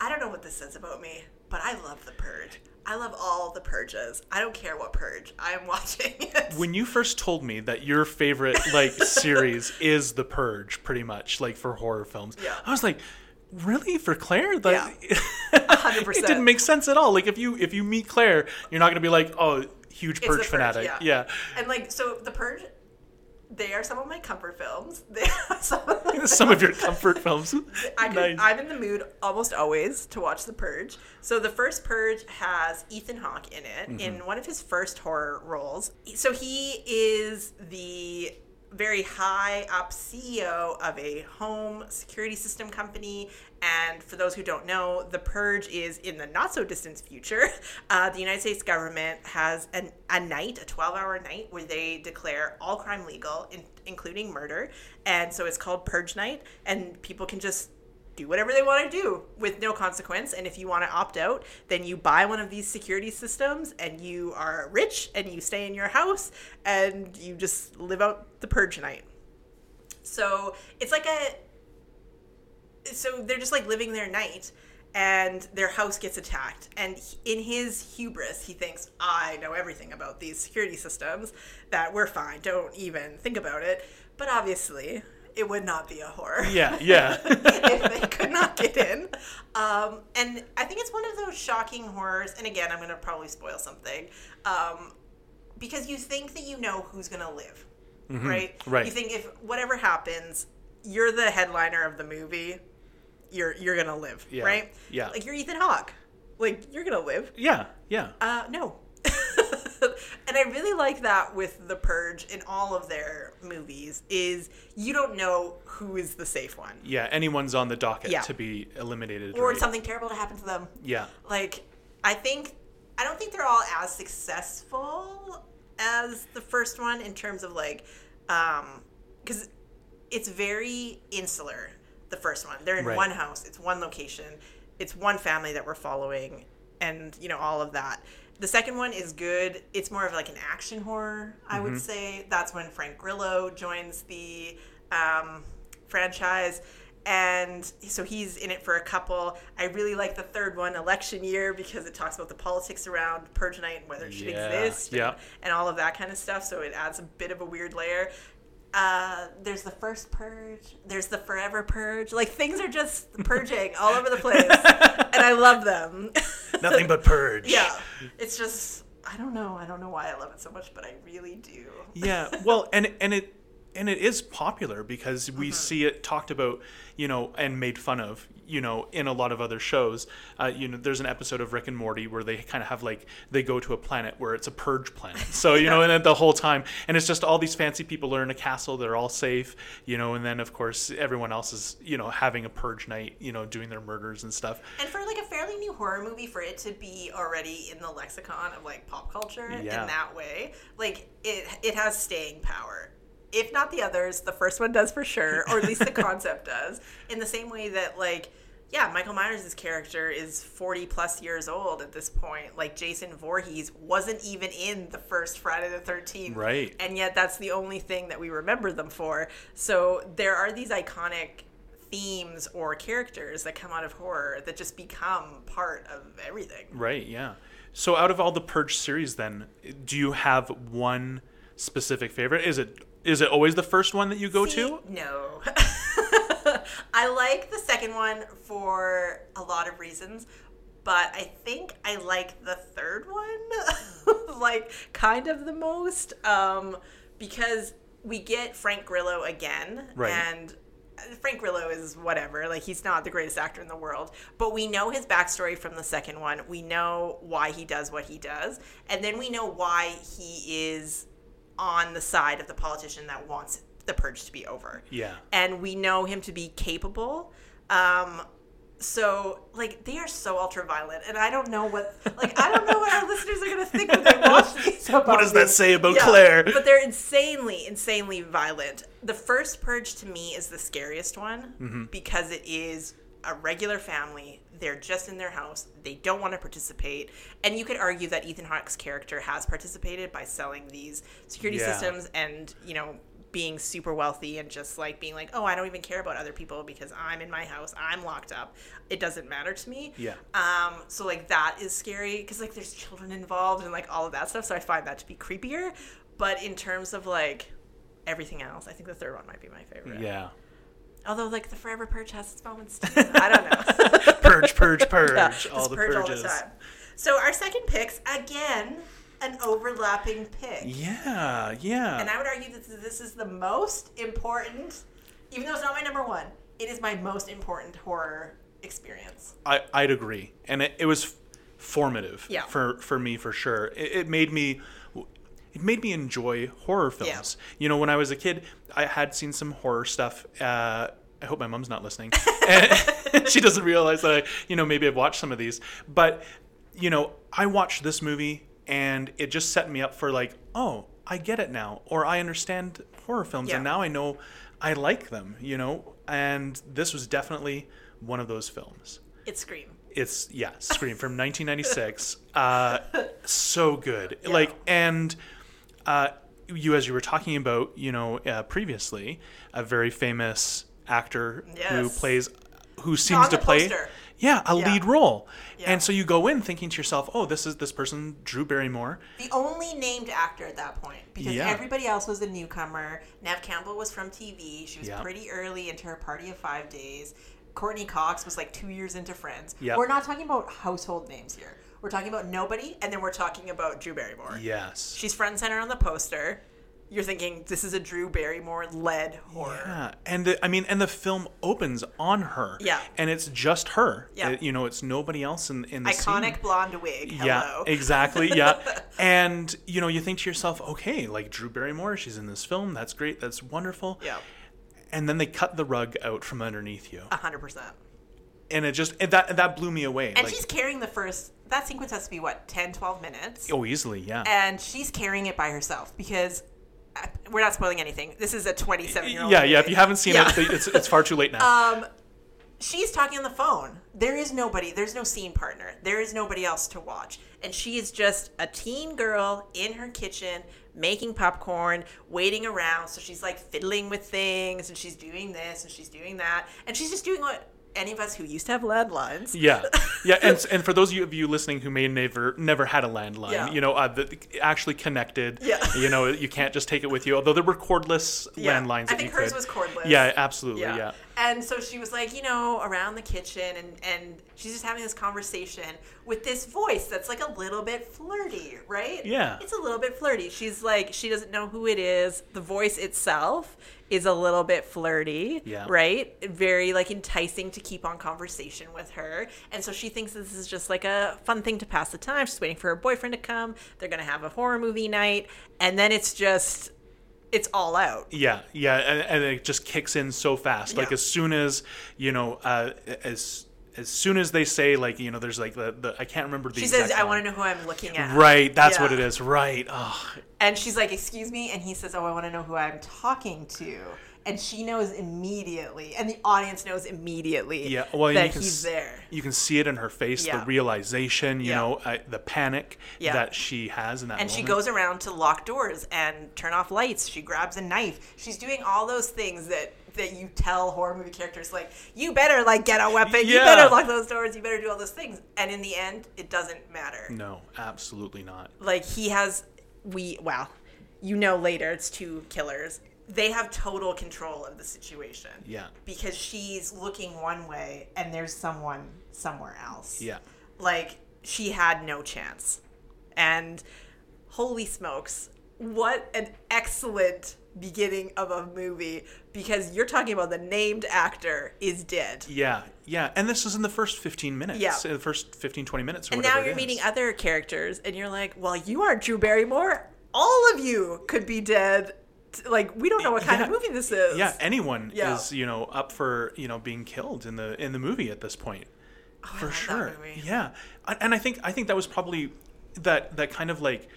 I don't know what this says about me, but I love The Purge. I love all the purges. I don't care what purge. I'm watching it. When you first told me that your favorite like series is The Purge, pretty much like for horror films, Yeah. I was like, really for Claire? That Yeah. 100%. it didn't make sense at all. Like if you if you meet Claire, you're not gonna be like, oh, huge Purge The fanatic. yeah. yeah. And like, so the purge, they are some of my comfort films. Some of Some of your comfort films. I could, Nice. I'm in the mood almost always to watch The Purge. So the first Purge has Ethan Hawke in it Mm-hmm. in one of his first horror roles. So he is the very high up CEO of a home security system company. And for those who don't know, The Purge is in the not so distant future. Uh, the United States government has an, a night, a 12 hour night, where they declare all crime legal, in, including murder. And so it's called Purge Night. And people can just do whatever they want to do with no consequence. And if you want to opt out, then you buy one of these security systems and you are rich and you stay in your house and you just live out the purge night. So it's like a. So they're just like living their night and their house gets attacked. And in his hubris, he thinks, I know everything about these security systems, that we're fine, don't even think about it. But obviously, it would not be a horror Yeah, yeah. if they could not get in. Um, and I think it's one of those shocking horrors. And again, I'm going to probably spoil something. Um, because you think that you know who's going to live, right? right. You think if whatever happens, you're the headliner of the movie, you're you're going to live, Yeah, right? yeah. Like you're Ethan Hawke. Like you're going to live. yeah, yeah. Uh, no. and I really like that with The Purge in all of their movies is you don't know who is the safe one. Yeah, anyone's on the docket Yeah. to be eliminated. or right? something terrible to happen to them. Yeah. Like, I think, I don't think they're all as successful as the first one in terms of like, um, because it's very insular. The first one, they're in Right. one house, it's one location, it's one family that we're following, and you know all of that. The second one is good. It's more of like an action horror, I Mm-hmm. would say. That's when Frank Grillo joins the um, franchise. And so he's in it for a couple. I really like the third one, Election Year, because it talks about the politics around Purge Night and whether it should Yeah, exist and, yeah. and all of that kind of stuff. So it adds a bit of a weird layer. Uh, there's the first purge. There's the forever purge. Like things are just purging all over the place, and I love them. Nothing but purge. yeah, it's just I don't know. I don't know why I love it so much, but I really do. Yeah, well, and and it and it is popular because we Mm-hmm. see it talked about, you know, and made fun of, you know, in a lot of other shows. Uh, you know, there's an episode of Rick and Morty where they kind of have like they go to a planet where it's a purge planet. So you know, and then the whole time, and it's just all these fancy people are in a castle. They're all safe, you know, and then of course everyone else is, you know, having a purge night, you know, doing their murders and stuff. And for like a fairly new horror movie, for it to be already in the lexicon of like pop culture Yeah. in that way, like it it has staying power. If not the others, the first one does for sure, or at least the concept does. In the same way that like yeah, Michael Myers' character is 40 plus years old at this point. Like Jason Voorhees wasn't even in the first Friday the 13th. Right. And yet that's the only thing that we remember them for. So there are these iconic themes or characters that come out of horror that just become part of everything. Right, yeah. So out of all the Purge series then, do you have one specific favorite? Is it is it always the first one that you go See, to? No. I like the second one for a lot of reasons, but I think I like the third one like kind of the most um, because we get Frank Grillo again Right. and Frank Grillo is whatever. Like he's not the greatest actor in the world, but we know his backstory from the second one. We know why he does what he does, and then we know why he is on the side of the politician that wants the purge to be over. Yeah. And we know him to be capable. Um so like they are so ultra violent and I don't know what like I don't know what our listeners are gonna think when they watch these. What does that say about Yeah, Claire? But they're insanely, insanely violent. The first purge to me is the scariest one Mm-hmm. because it is a regular family. They're just in their house. They don't want to participate. And you could argue that Ethan Hawke's character has participated by selling these security Yeah. systems and, you know, being super wealthy and just like being like, oh, I don't even care about other people because I'm in my house, I'm locked up. It doesn't matter to me. Yeah. Um, so like that is scary because like there's children involved and like all of that stuff. So I find that to be creepier. But in terms of like everything else, I think the third one might be my favorite. Yeah. Although like the Forever Purge has its moments too. I don't know. Purge, purge, purge. Yeah, all the purge purges. all the time. So our second picks again an overlapping pick. Yeah, yeah. And I would argue that this is the most important, even though it's not my number one, it is my most important horror experience. I, I'd agree, and it, it was formative Yeah. for for me for sure. It, it made me it made me enjoy horror films. You know, when I was a kid, I had seen some horror stuff. Uh, I hope my mom's not listening. She doesn't realize that I, you know, maybe I've watched some of these. But you know, I watched this movie, and it just set me up for like, oh, I get it now, or I understand horror films, Yeah. and now I know I like them. You know, and this was definitely one of those films. It's Scream. It's yeah, Scream from 1996. Uh, so good. Like and uh, you as you were talking about, you know, uh, previously, a very famous actor who plays who seems to play poster. yeah, a Yeah. lead role. Yeah. And so you go in thinking to yourself, "Oh, this is this person Drew Barrymore." The only named actor at that point, because Yeah. everybody else was a newcomer. Neve Campbell was from TV. She was pretty early into her Party of Five Days. Courteney Cox was like two years into Friends. Yeah. We're not talking about household names here. We're talking about nobody, and then we're talking about Drew Barrymore. Yes. She's front and center on the poster. You're thinking this is a Drew Barrymore led horror. Yeah, and the, I mean, and the film opens on her. Yeah. and it's just her. Yeah. It- you know, it's nobody else in in the Iconic scene. blonde wig. Hello. Yeah, exactly. Yeah, and you know, you think to yourself, okay, like Drew Barrymore, she's in this film. That's great. That's wonderful. Yeah. And then they cut the rug out from underneath you, A hundred percent. And it just it, that that blew me away. And like, she's carrying the first. That sequence has to be what 10, 12 minutes. oh, easily, yeah. and she's carrying it by herself because uh, we're not spoiling anything. This is a 27 year old. yeah, yeah. If you haven't seen Yeah. it, it's it's far too late now. Um, she's talking on the phone. There is nobody. There's no scene partner. There is nobody else to watch, and she is just a teen girl in her kitchen making popcorn, waiting around. So she's like fiddling with things, and she's doing this and she's doing that, and she's just doing what any of us who used to have landlines. Yeah, yeah, and and for those of you, listening who may never never had a landline, Yeah. you know, uh, the, actually connected. Yeah. You know, you can't just take it with you. Although there were cordless Yeah. landlines. I that think you hers could. was cordless. Yeah, absolutely. Yeah. And so she was like, you know, around the kitchen and and she's just having this conversation with this voice that's like a little bit flirty, right? Yeah. It's a little bit flirty. She's like she doesn't know who it is. The voice itself is a little bit flirty, Yeah. right? Very like enticing to keep on conversation with her. And so she thinks this is just like a fun thing to pass the time. She's waiting for her boyfriend to come. They're going to have a horror movie night, and then it's just it's all out. Yeah, yeah, and, and it just kicks in so fast. Like Yeah. as soon as you know, uh, as as soon as they say like you know, there's like the, the I can't remember the. She says, "I want to know who I'm looking at." Right, that's Yeah. what it is. Right. Oh, And she's like, "Excuse me," and he says, "Oh, I want to know who I'm talking to." And she knows immediately, and the audience knows immediately yeah. Well, that you can he's there. You can see it in her face, Yeah. the realization, you Yeah. know, uh, the panic Yeah. that she has in that. And she goes around to lock doors and turn off lights. She grabs a knife. She's doing all those things that that you tell horror movie characters like you better like get a weapon. You better lock those doors. You better do all those things. And in the end, it doesn't matter. No, absolutely not. like he has we well you know later it's two killers they have total control of the situation Yeah. because she's looking one way and there's someone somewhere else Yeah. like she had no chance and holy smokes what an excellent beginning of a movie because you're talking about the named actor is dead Yeah, yeah, and this is in the first 15 minutes. Yeah. Uh, the first 15, 20 minutes or and now you're meeting other characters and you're like well you aren't drew barrymore all of you could be dead like we don't know what kind of movie this is Yeah, anyone Yeah. is, you know, up for, you know, being killed in the in the movie at this point. Oh, for sure. Yeah. And and I think I think that was probably that that kind of like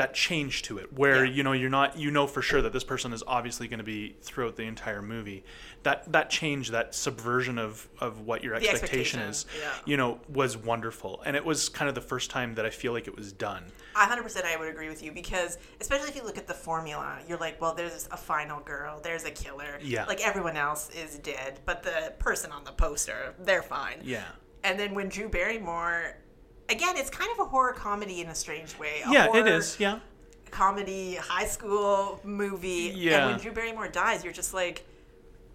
that change to it where Yeah. you know you're not you know for sure that this person is obviously going to be throughout the entire movie that that change that subversion of of what your expectation, expectation, is yeah. you know was wonderful and it was kind of the first time that i feel like it was done I 100% I would agree with you because especially if you look at the formula, you're like, well, there's a final girl, there's a killer. Yeah. Like everyone else is dead, but the person on the poster, they're fine. yeah And then when Drew Barrymore, again, it's kind of a horror comedy in a strange way. A yeah it is. yeah Comedy, high school movie. Yeah. And when Drew Barrymore dies, you're just like,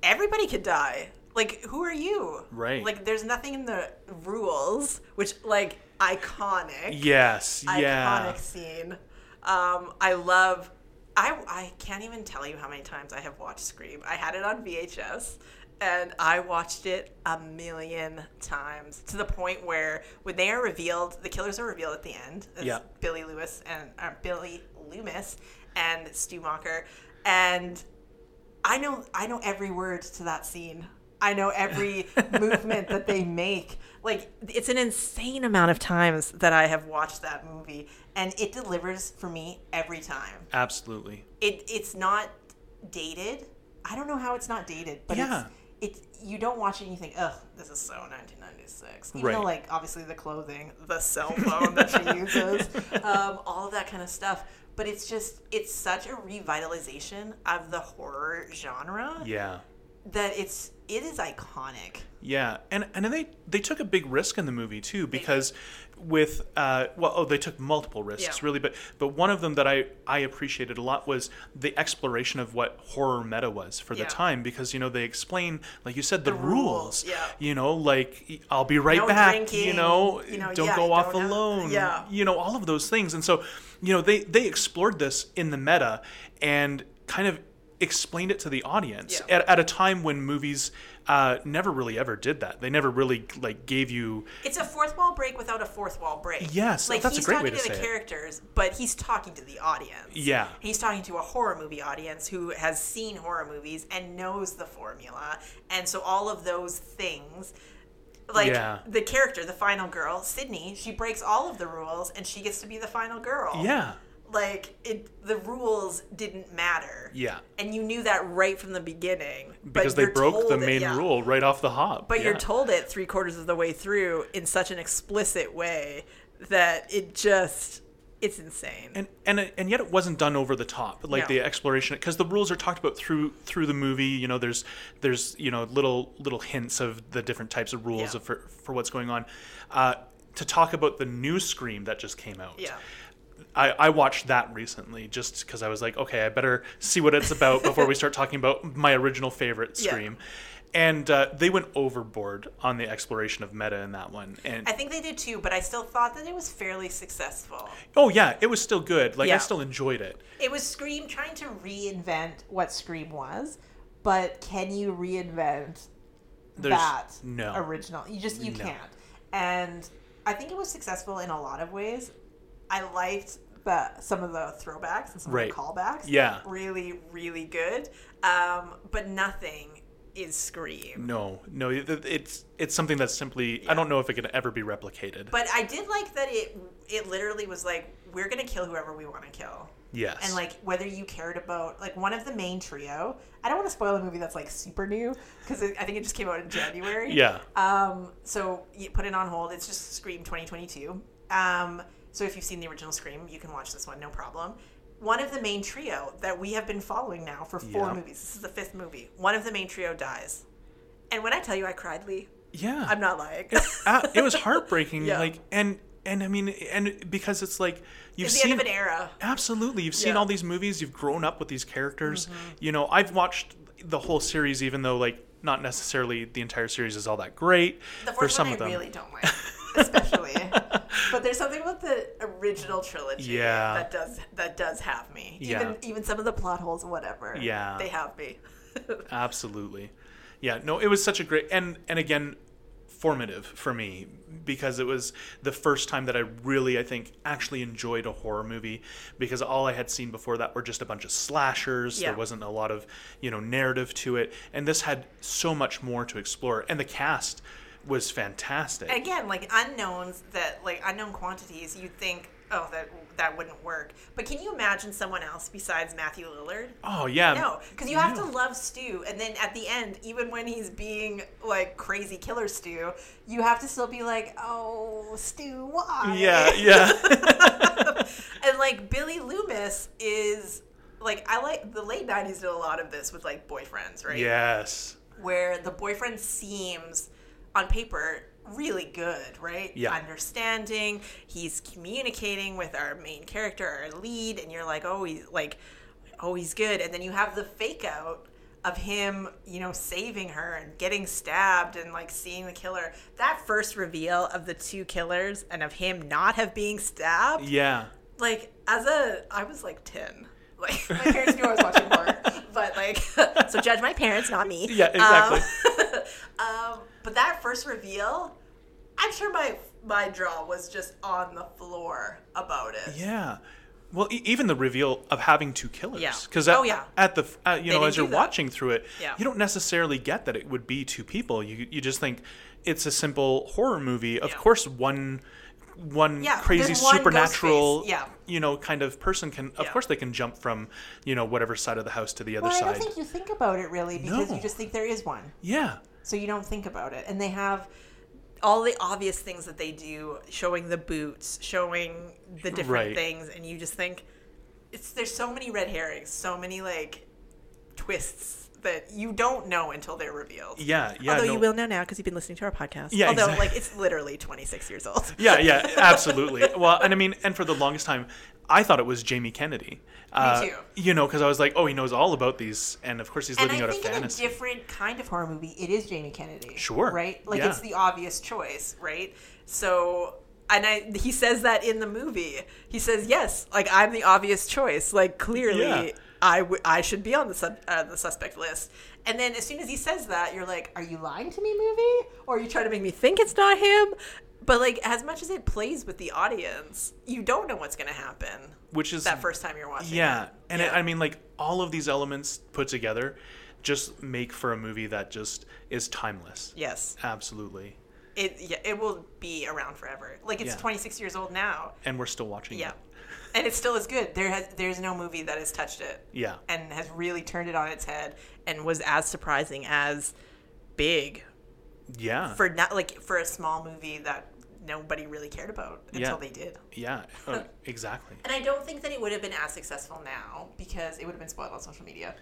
everybody could die. Like, who are you? Right. Like, there's nothing in the rules, which, like, iconic yes yeah iconic scene. Um, I love. I I can't even tell you how many times I have watched Scream. I had it on VHS, and I watched it a million times to the point where when they are revealed, the killers are revealed at the end. It's Yeah. Billy Lewis and uh, Billy Loomis and Stu Macher, and I know I know every word to that scene. I know every movement that they make. Like it's an insane amount of times that I have watched that movie and it delivers for me every time. absolutely It it's not dated. I don't know how it's not dated, but Yeah. it's it's you don't watch it and you think, "Ugh, this is so 1996." Even Right. though like obviously the clothing, the cell phone that she uses, um, all of that kind of stuff, but it's just it's such a revitalization of the horror genre yeah that it's it is iconic. Yeah, and and they they took a big risk in the movie too because with uh well oh they took multiple risks Yeah. really but but one of them that I I appreciated a lot was the exploration of what horror meta was for the time because you know they explain like you said the, The rules, rules, yeah. you know like I'll be right No back you know, you know, don't yeah, go off don't alone yeah. you know all of those things and so you know they they explored this in the meta and kind of explained it to the audience Yeah. at, at a time when movies uh, never really ever did that they never really like gave you It's a fourth wall break without a fourth wall break. Yes, like that's a he's great talking way to to the say it. characters, but he's talking to the audience. Yeah. he's talking to a horror movie audience who has seen horror movies and knows the formula, and so all of those things. Like Yeah. the character, the final girl, Sidney, she breaks all of the rules and she gets to be the final girl. yeah Like it the rules didn't matter. yeah And you knew that right from the beginning. because they broke the told it- main yeah. rule right off the hop But yeah. you're told it three quarters of the way through in such an explicit way that it just it's insane. and and and yet it wasn't done over the top like No. the exploration because the rules are talked about through through the movie you know there's there's you know little little hints of the different types of rules Yeah. of for, for what's going on uh, to talk about the new scream that just came out yeah. I, I watched that recently just because I was like, okay, I better see what it's about before we start talking about my original favorite Yeah. Scream. And uh, they went overboard on the exploration of meta in that one. And I think they did too, but I still thought that it was fairly successful. oh yeah, it was still good. Like I still enjoyed it. It was Scream trying to reinvent what Scream was, but can you reinvent There's that no. original? You just you No. can't. And I think it was successful in a lot of ways. I liked the some of the throwbacks and some Right. of the callbacks. Yeah. Really, really good. Um, but nothing is Scream. No, no, it's it's something that's simply I don't know if it can ever be replicated. But I did like that it it literally was like we're gonna kill whoever we want to kill. yes, And like whether you cared about like one of the main trio, I don't want to spoil a movie that's like super new because I think it just came out in January. yeah, Um. So you put it on hold. It's just Scream 2022. Um. So if you've seen the original Scream, you can watch this one, no problem. One of the main trio that we have been following now for four Yeah. movies. This is the fifth movie. One of the main trio dies, and when I tell you I cried, Lee, yeah. I'm not lying. Uh, it was heartbreaking. Yeah. Like and and I mean and because it's like you've it's the seen end of an era. Absolutely. You've seen Yeah. Mm-hmm. all these movies, you've grown up with these characters. You know, I've watched the whole series even though like not necessarily the entire series is all that great The for some one of I them. really don't like, especially. but there's something about the original trilogy Yeah. that does that does have me. Yeah. Even even some of the plot holes, whatever. Yeah. they have me. Absolutely. Yeah, no, it was such a great and and again formative for me because it was the first time that I really I think actually enjoyed a horror movie because all I had seen before that were just a bunch of slashers Yeah. there wasn't a lot of you know narrative to it and this had so much more to explore and the cast was fantastic Again, like unknowns that like unknown quantities. You'd think oh, that that wouldn't work. But can you imagine someone else besides Matthew Lillard? Oh yeah. No, because you have to love Stu, and then at the end, even when he's being like crazy killer Stu, you have to still be like, "Oh, Stu, why?" Yeah, yeah. and like Billy Loomis is like I like the late '90s did a lot of this with like boyfriends, right? yes. where the boyfriend seems on paper really good, right? Yeah. Understanding, he's communicating with our main character, our lead, and you're like, oh, he's like, oh, he's good. And then you have the fake out of him, you know, saving her and getting stabbed and like seeing the killer. That first reveal of the two killers and of him not have being stabbed, Yeah. like as a I was like 10. Like my parents knew I was watching horror, but like so judge my parents, not me. Yeah, exactly. Um, um, but that first reveal, I'm sure my my jaw was just on the floor about it. Yeah. Well, e- even the reveal of having two killers. Yeah. Because Oh, yeah. at the f- uh, you know as you're watching through it, Yeah. you don't necessarily get that it would be two people. You you just think it's a simple horror movie. Of Yeah. course, one one Yeah, crazy one supernatural yeah. you know kind of person can of Yeah. course they can jump from you know whatever side of the house to the other Well, I don't think you think about it really because No. you just think there is one. yeah. So you don't think about it. And they have all the obvious things that they do, showing the boots, showing the different Right. things, and you just think it's there's so many red herrings, so many like twists that you don't know until they're revealed. Yeah, yeah. Although no. you will know now because you've been listening to our podcast. Yeah, Although exactly. like it's literally 26 years old. Yeah, yeah, absolutely. well, and I mean, and for the longest time, I thought it was Jamie Kennedy. Uh, too. You know, because I was like, oh, he knows all about these, and of course he's living out a think in a fantasy. different kind of horror movie, it is Jamie Kennedy. Sure. Right? Like Yeah. it's the obvious choice, right? So and I he says that in the movie. He says, "Yes, like I'm the obvious choice. Like clearly Yeah. I, w- I should be on the sub- uh, the suspect list." And then as soon as he says that, you're like, "Are you lying to me, movie? Or are you trying to make me think it's not him?" But like as much as it plays with the audience, you don't know what's going to happen which is that first time you're watching. It. Yeah, it. and It, I mean, like all of these elements put together, just make for a movie that just is timeless. yes. Absolutely, it yeah, it will be around forever. Like it's Yeah. 26 years old now. and we're still watching. It. Yeah. it. And it still is good. There has there's no movie that has touched it yeah, and has really turned it on its head and was as surprising as big yeah, for not like for a small movie that nobody really cared about until Yeah. they did. yeah, oh, exactly. And I don't think that it would have been as successful now because it would have been spoiled on social media.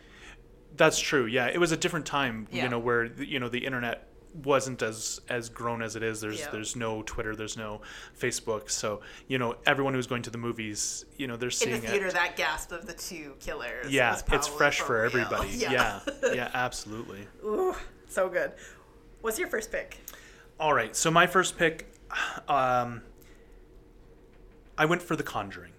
That's true. Yeah, it was a different time, Yeah. you know, where the- you know the internet wasn't as as grown as it is. There's Yeah. there's no Twitter, there's no Facebook, so you know everyone who's going to the movies, you know, they're seeing In the theater, it. that gasp of the two killers. Yeah, it's fresh for everybody. Yeah, yeah, absolutely. Ooh, so good. What's your first pick? All right, so my first pick, um, I went for The Conjuring.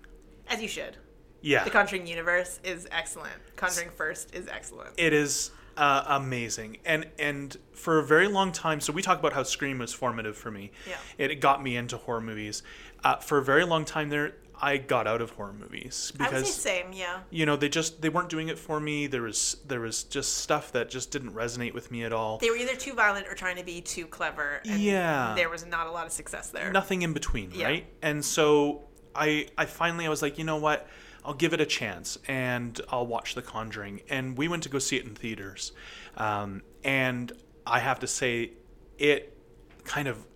As you should. Yeah, The Conjuring universe is excellent. Conjuring First is excellent. It is uh, amazing, and and for a very long time. So we talk about how Scream was formative for me. Yeah. It, got me into horror movies. Uh, for a very long time there, I got out of horror movies I would say because same, yeah. you know they just they weren't doing it for me. There was there was just stuff that just didn't resonate with me at all. They were either too violent or trying to be too clever. And Yeah. There was not a lot of success there. nothing in between, Yeah. right? And so I I finally I was like, you know what? I'll give it a chance and I'll watch The Conjuring. And we went to go see it in theaters, um, and I have to say, it kind of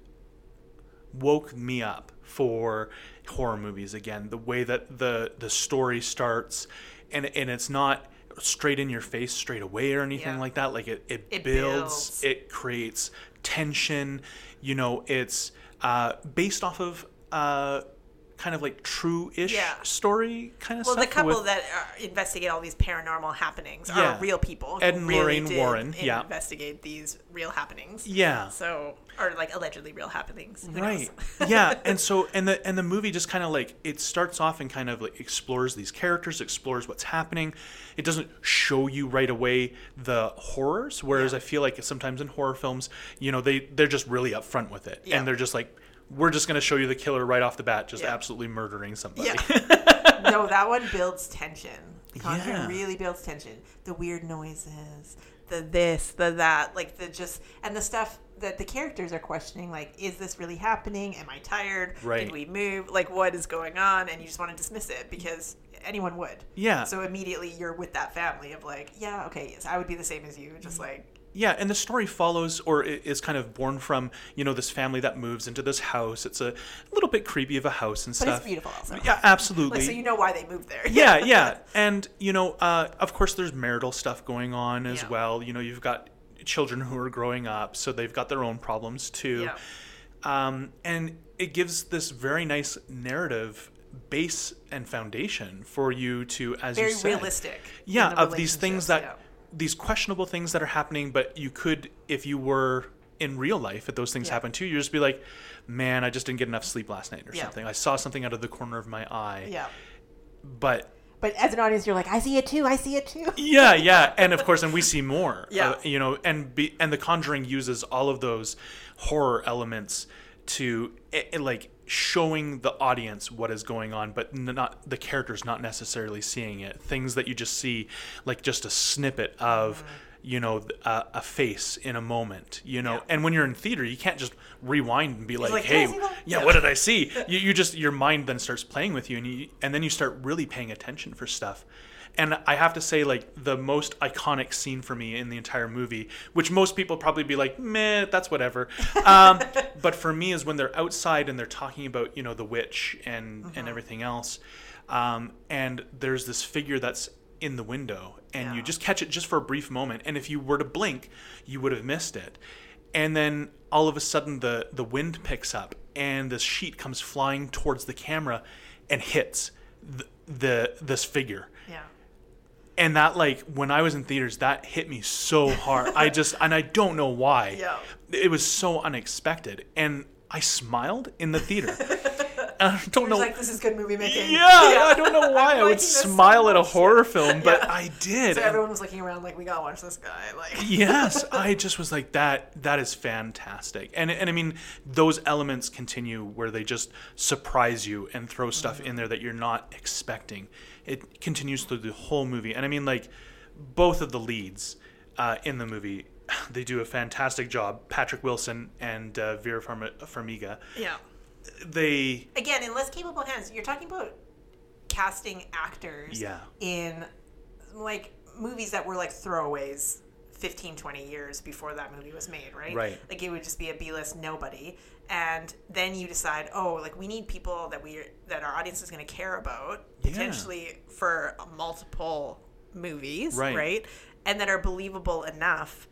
woke me up for horror movies again. The way that the the story starts, and and it's not straight in your face straight away or anything Yeah. like that. Like it, it, It builds, builds. it creates tension. You know, it's uh, based off of uh, kind of like true-ish Yeah. story kind of well, stuff. Well, the couple with- that uh, investigate all these paranormal happenings Yeah. are real people. Ed and really Lorraine Warren, yeah. Investigate these real happenings. yeah. So, or like allegedly real happenings. Who right yeah and so and the and the movie just kind of like it starts off and kind of like explores these characters explores what's happening it doesn't show you right away the horrors whereas i feel like sometimes in horror films you know they they're just really upfront with it Yeah. and they're just like we're just going to show you the killer right off the bat just Yeah. absolutely murdering somebody Yeah. no, that one builds tension. The Conjuring Yeah. really builds tension. The weird noises, the this, the that, like the just, and the stuff that the characters are questioning like is this really happening am i tired Right. did we move like what is going on and you just want to dismiss it because anyone would Yeah. so immediately you're with that family of like yeah okay yes i would be the same as you just mm-hmm. like Yeah, and the story follows or is kind of born from, you know, this family that moves into this house. It's a little bit creepy of a house and but stuff. it's beautiful also Yeah, absolutely. like so you know why they moved there yeah, yeah. And, you know, uh, of course, there's marital stuff going on as Yeah. well. You know, you've got children who are growing up, so they've got their own problems too. Yeah. Um, and it gives this very nice narrative base and foundation for you to, as very you said, realistic yeah, of these things that relationships, these questionable things that are happening, but you could, if you were in real life, if those things Yeah. happen too, you you just be like, man, I just didn't get enough sleep last night or Yeah. something. I saw something out of the corner of my eye. yeah. But but as an audience you're like i see it too i see it too yeah, yeah, and of course, and we see more. Yeah. uh, you know, and be, and The Conjuring uses all of those horror elements to eh, eh, like showing the audience what is going on, but not the characters not necessarily seeing it. Things that you just see, like just a snippet of. Mm-hmm. You know, a, a face in a moment. You know, Yeah. and when you're in theater, you can't just rewind and be like, like, "Hey, yeah, Yeah. what did I see?" You, you just your mind then starts playing with you, and you and then you start really paying attention for stuff. And I have to say, like the most iconic scene for me in the entire movie, which most people probably be like, "Meh, that's whatever," um, but for me is when they're outside and they're talking about you know the witch and Mm-hmm. and everything else, um, and there's this figure that's in the window, and you just catch it just for a brief moment, and if you were to blink, you would have missed it. And then all of a sudden, the the wind picks up, and this sheet comes flying towards the camera, and hits the, the this figure. Yeah. And that like when i was in theaters that hit me so hard. I just and i don't know why. Yeah. it was so unexpected. And i smiled in the theater i don't know like this is good movie making. Yeah, i don't know why. I'm would this so smile at a horror film but Yeah. i did. So everyone was looking around like we gotta watch this guy like. Yes i just was like that that is fantastic. And and i mean those elements continue where they just surprise you and throw stuff in there that you're not expecting. It continues through the whole movie. And i mean like both of the leads uh, in the movie they do a fantastic job. Patrick wilson and uh, vera Farm- farmiga. Yeah they again in less capable hands you're talking about casting actors Yeah. in like movies that were like throwaways 15 20 years before that movie was made right Right. like it would just be a b-list nobody and then you decide oh like we need people that we that our audience is going to care about Yeah. potentially for multiple movies Right. right and that are believable enough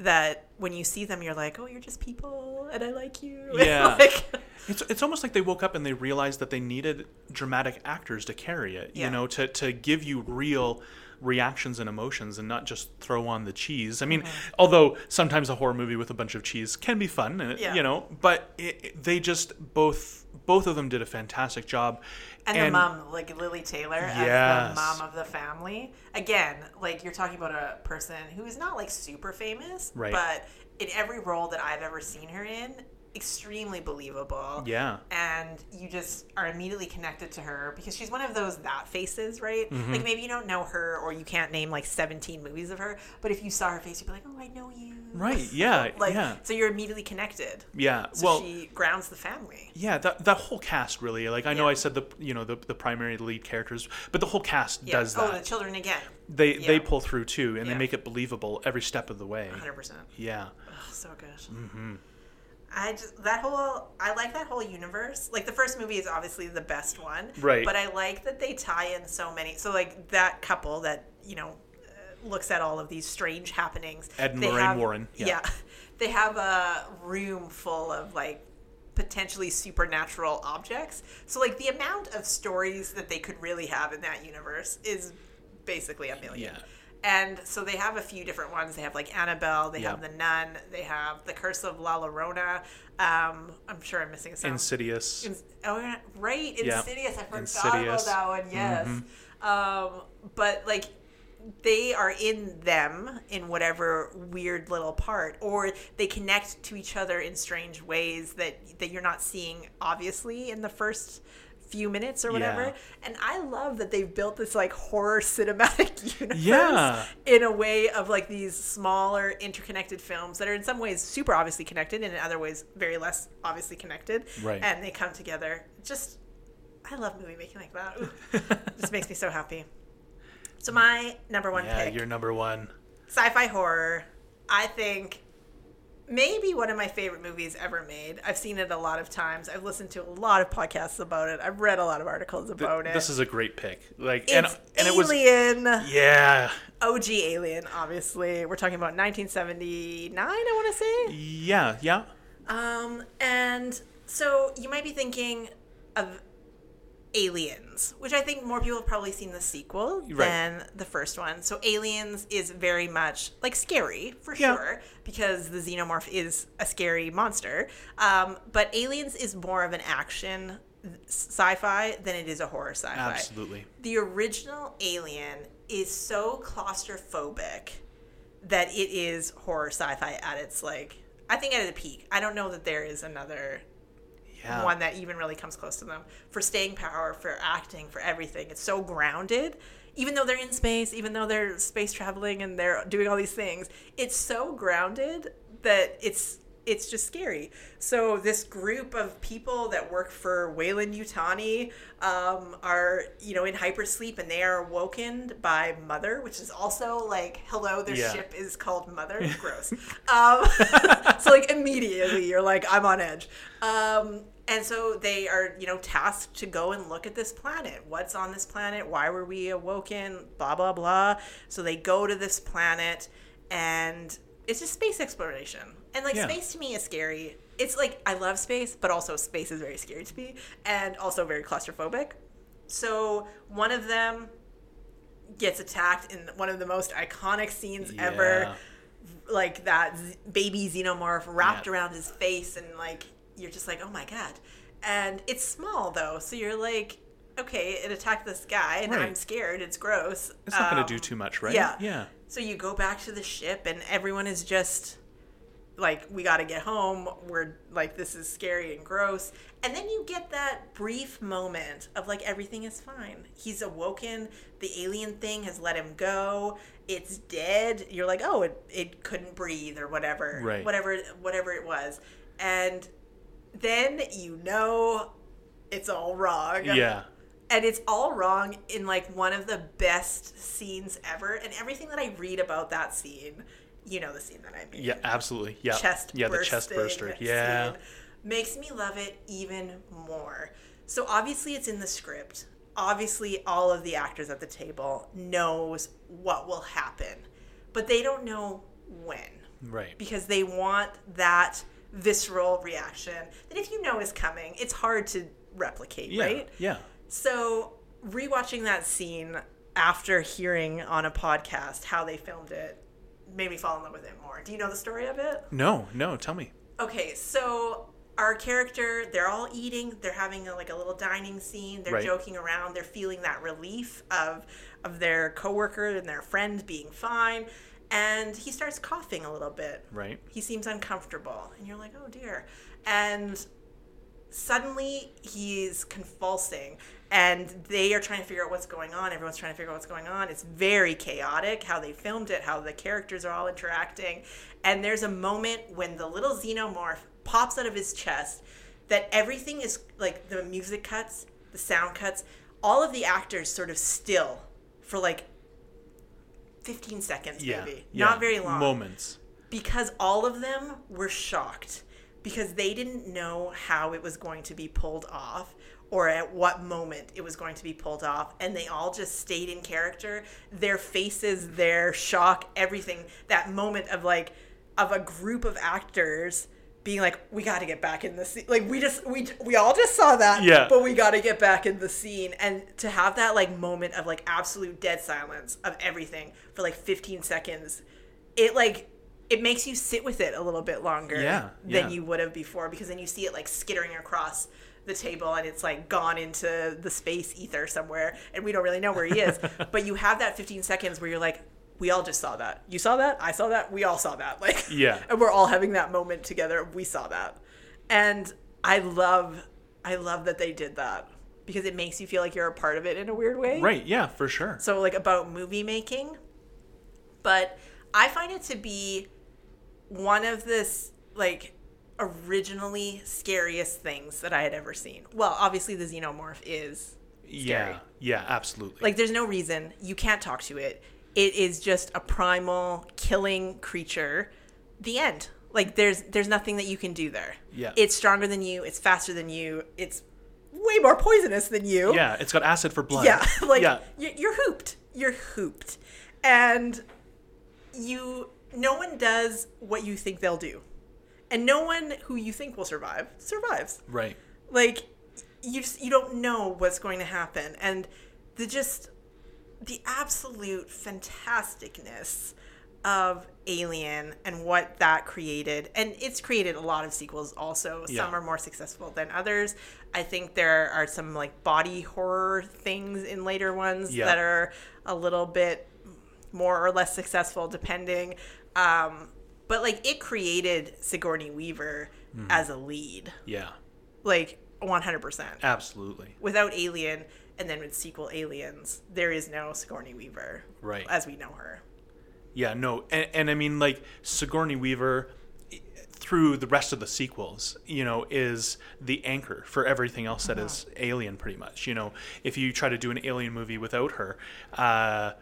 that when you see them you're like oh you're just people and i like you Yeah. like, It's it's almost like they woke up and they realized that they needed dramatic actors to carry it, Yeah. you know, to to give you real reactions and emotions and not just throw on the cheese. I mean, Mm-hmm. although sometimes a horror movie with a bunch of cheese can be fun, and it- Yeah. you know, but it, it- they just both both of them did a fantastic job. And, the mom, like Lili Taylor, as the mom of the family. Again, like you're talking about a person who is not like super famous, Right. but in every role that I've ever seen her in, extremely believable. Yeah. And you just are immediately connected to her because she's one of those that faces, right? Mm-hmm. Like maybe you don't know her or you can't name like 17 movies of her, but if you saw her face, you'd be like, oh, I know you. Right, yeah, like, yeah. So you're immediately connected. Yeah. So well, she grounds the family. yeah, that that whole cast really. Like I know Yeah. I said the you know the the primary lead characters, but the whole cast Yeah. does Oh, that. the children again. they they pull through too, and Yeah. they make it believable every step of the way. 100%. Yeah. Oh, so good. Mm-hmm. I just that whole I like that whole universe. Like the first movie is obviously the best one, Right. But I like that they tie in so many. So like that couple that you know uh, looks at all of these strange happenings. Ed and Lorraine have- Warren, yeah. they have a room full of like potentially supernatural objects. So like the amount of stories that they could really have in that universe is basically a million. Yeah. And so they have a few different ones. They have like Annabelle, they Yeah. have the Nun, they have the Curse of La Llorona. Um, I'm sure I'm missing a some. Insidious. Ins- oh, right, Yeah. Insidious. I forgot Insidious. Mm-hmm. about that one. Yes. Um, but like they are in them in whatever weird little part, or they connect to each other in strange ways that that you're not seeing obviously in the first few minutes or whatever. Yeah. And I love that they've built this like horror cinematic universe Yeah. in a way of like these smaller interconnected films that are in some ways super obviously connected and in other ways very less obviously connected. Right. And they come together. Just I love movie making like that. Just makes me so happy. So my number one Yeah, pick you're number one. sci-fi horror i think maybe one of my favorite movies ever made. I've seen it a lot of times. I've listened to a lot of podcasts about it. I've read a lot of articles about it. This is a great pick. Like it's and and it was alien. Yeah. og alien obviously. We're talking about 1979 i want to say? Yeah, yeah. um, and so you might be thinking of Aliens, which I think more people have probably seen the sequel Right. than the first one. So Aliens is very much like scary for Yeah. sure because the xenomorph is a scary monster. Um, but Aliens is more of an action sci-fi than it is a horror sci-fi. Absolutely. The original Alien is so claustrophobic that it is horror sci-fi at its like I think at the peak. I don't know that there is another Yeah. one that even really comes close to them for staying power, for acting, for everything. It's so grounded. Even though they're in space, even though they're space traveling and they're doing all these things, it's so grounded that it's it's just scary. So this group of people that work for Weyland Yutani um, are you know in hypersleep and they are awoken by Mother, which is also like hello, their Yeah. ship is called Mother. Gross. um, so like immediately you're like I'm on edge. Um, and so they are you know tasked to go and look at this planet. What's on this planet? Why were we awoken? Blah blah blah. So they go to this planet and it's just space exploration. And like Yeah. space to me is scary. It's like I love space, but also space is very scary to me and also very claustrophobic. So one of them gets attacked in one of the most iconic scenes ever like that z- baby xenomorph wrapped Yeah. around his face and like you're just like oh my god. And it's small though so you're like okay it attacked this guy and Right. i'm scared. It's gross. It's not going Um, to do too much, right? yeah. Yeah. so you go back to the ship and everyone is just like we got to get home. We're like this is scary and gross. And then you get that brief moment of like everything is fine. He's awoken. The alien thing has let him go. It's dead. You're like oh it, it couldn't breathe or whatever Right. whatever whatever it was. And then you know it's all wrong Yeah. and it's all wrong in like one of the best scenes ever and everything that i read about that scene you know the scene that i mean Yeah, absolutely. Yeah. chest yeah, the chest burster. Yeah. makes me love it even more so obviously it's in the script obviously all of the actors at the table knows what will happen but they don't know when Right. because they want that visceral reaction that if you know is coming it's hard to replicate Yeah. right Yeah. so, rewatching that scene after hearing on a podcast how they filmed it made me fall in love with it more. Do you know the story of it? No, no, tell me. Okay, so our character, they're all eating, they're having a, like a little dining scene, they're Right. joking around, they're feeling that relief of of their coworker and their friend being fine, and he starts coughing a little bit. Right. he seems uncomfortable and you're like oh dear. And suddenly he's convulsing and they are trying to figure out what's going on. Everyone's trying to figure out what's going on. It's very chaotic how they filmed it how the characters are all interacting. And there's a moment when the little xenomorph pops out of his chest that everything is like the music cuts the sound cuts all of the actors sort of still for like 15 seconds Yeah. maybe yeah. not very long Moments. because all of them were shocked because they didn't know how it was going to be pulled off or at what moment it was going to be pulled off and they all just stayed in character their faces their shock everything that moment of like of a group of actors being like we got to get back in the scene like we just we we all just saw that Yeah. but we got to get back in the scene and to have that like moment of like absolute dead silence of everything for like 15 seconds it like it makes you sit with it a little bit longer Yeah, than yeah. you would have before because then you see it like skittering across the table and it's like gone into the space ether somewhere and we don't really know where he is but you have that 15 seconds where you're like we all just saw that you saw that i saw that we all saw that like Yeah. and we're all having that moment together we saw that and i love i love that they did that because it makes you feel like you're a part of it in a weird way. Right. Yeah, for sure. So like about movie making. But I find it to be one of this like originally scariest things that I had ever seen. Well, obviously the xenomorph is Yeah. Yeah, absolutely. like there's no reason you can't talk to it. It is just a primal killing creature. The end. Like there's there's nothing that you can do there. Yeah. It's stronger than you, it's faster than you, it's way more poisonous than you. yeah, it's got acid for blood. Yeah, like yeah. you're hooped. You're hooped, and you. No one does what you think they'll do, and no one who you think will survive survives. Right. Like you just you don't know what's going to happen, and the just the absolute fantasticness of Alien and what that created. And it's created a lot of sequels also. Yeah. Some are more successful than others. I think there are some like body horror things in later ones Yeah. that are a little bit more or less successful depending. Um, but like it created Sigourney Weaver Hmm. as a lead. Yeah. Like 100%. Absolutely. Without Alien and then with sequel Aliens, there is no Sigourney Weaver Right. as we know her. Yeah, no, and, and I mean like Sigourney Weaver through the rest of the sequels, you know, is the anchor for everything else that is Alien, pretty much. You know, if you try to do an Alien movie without her, uh,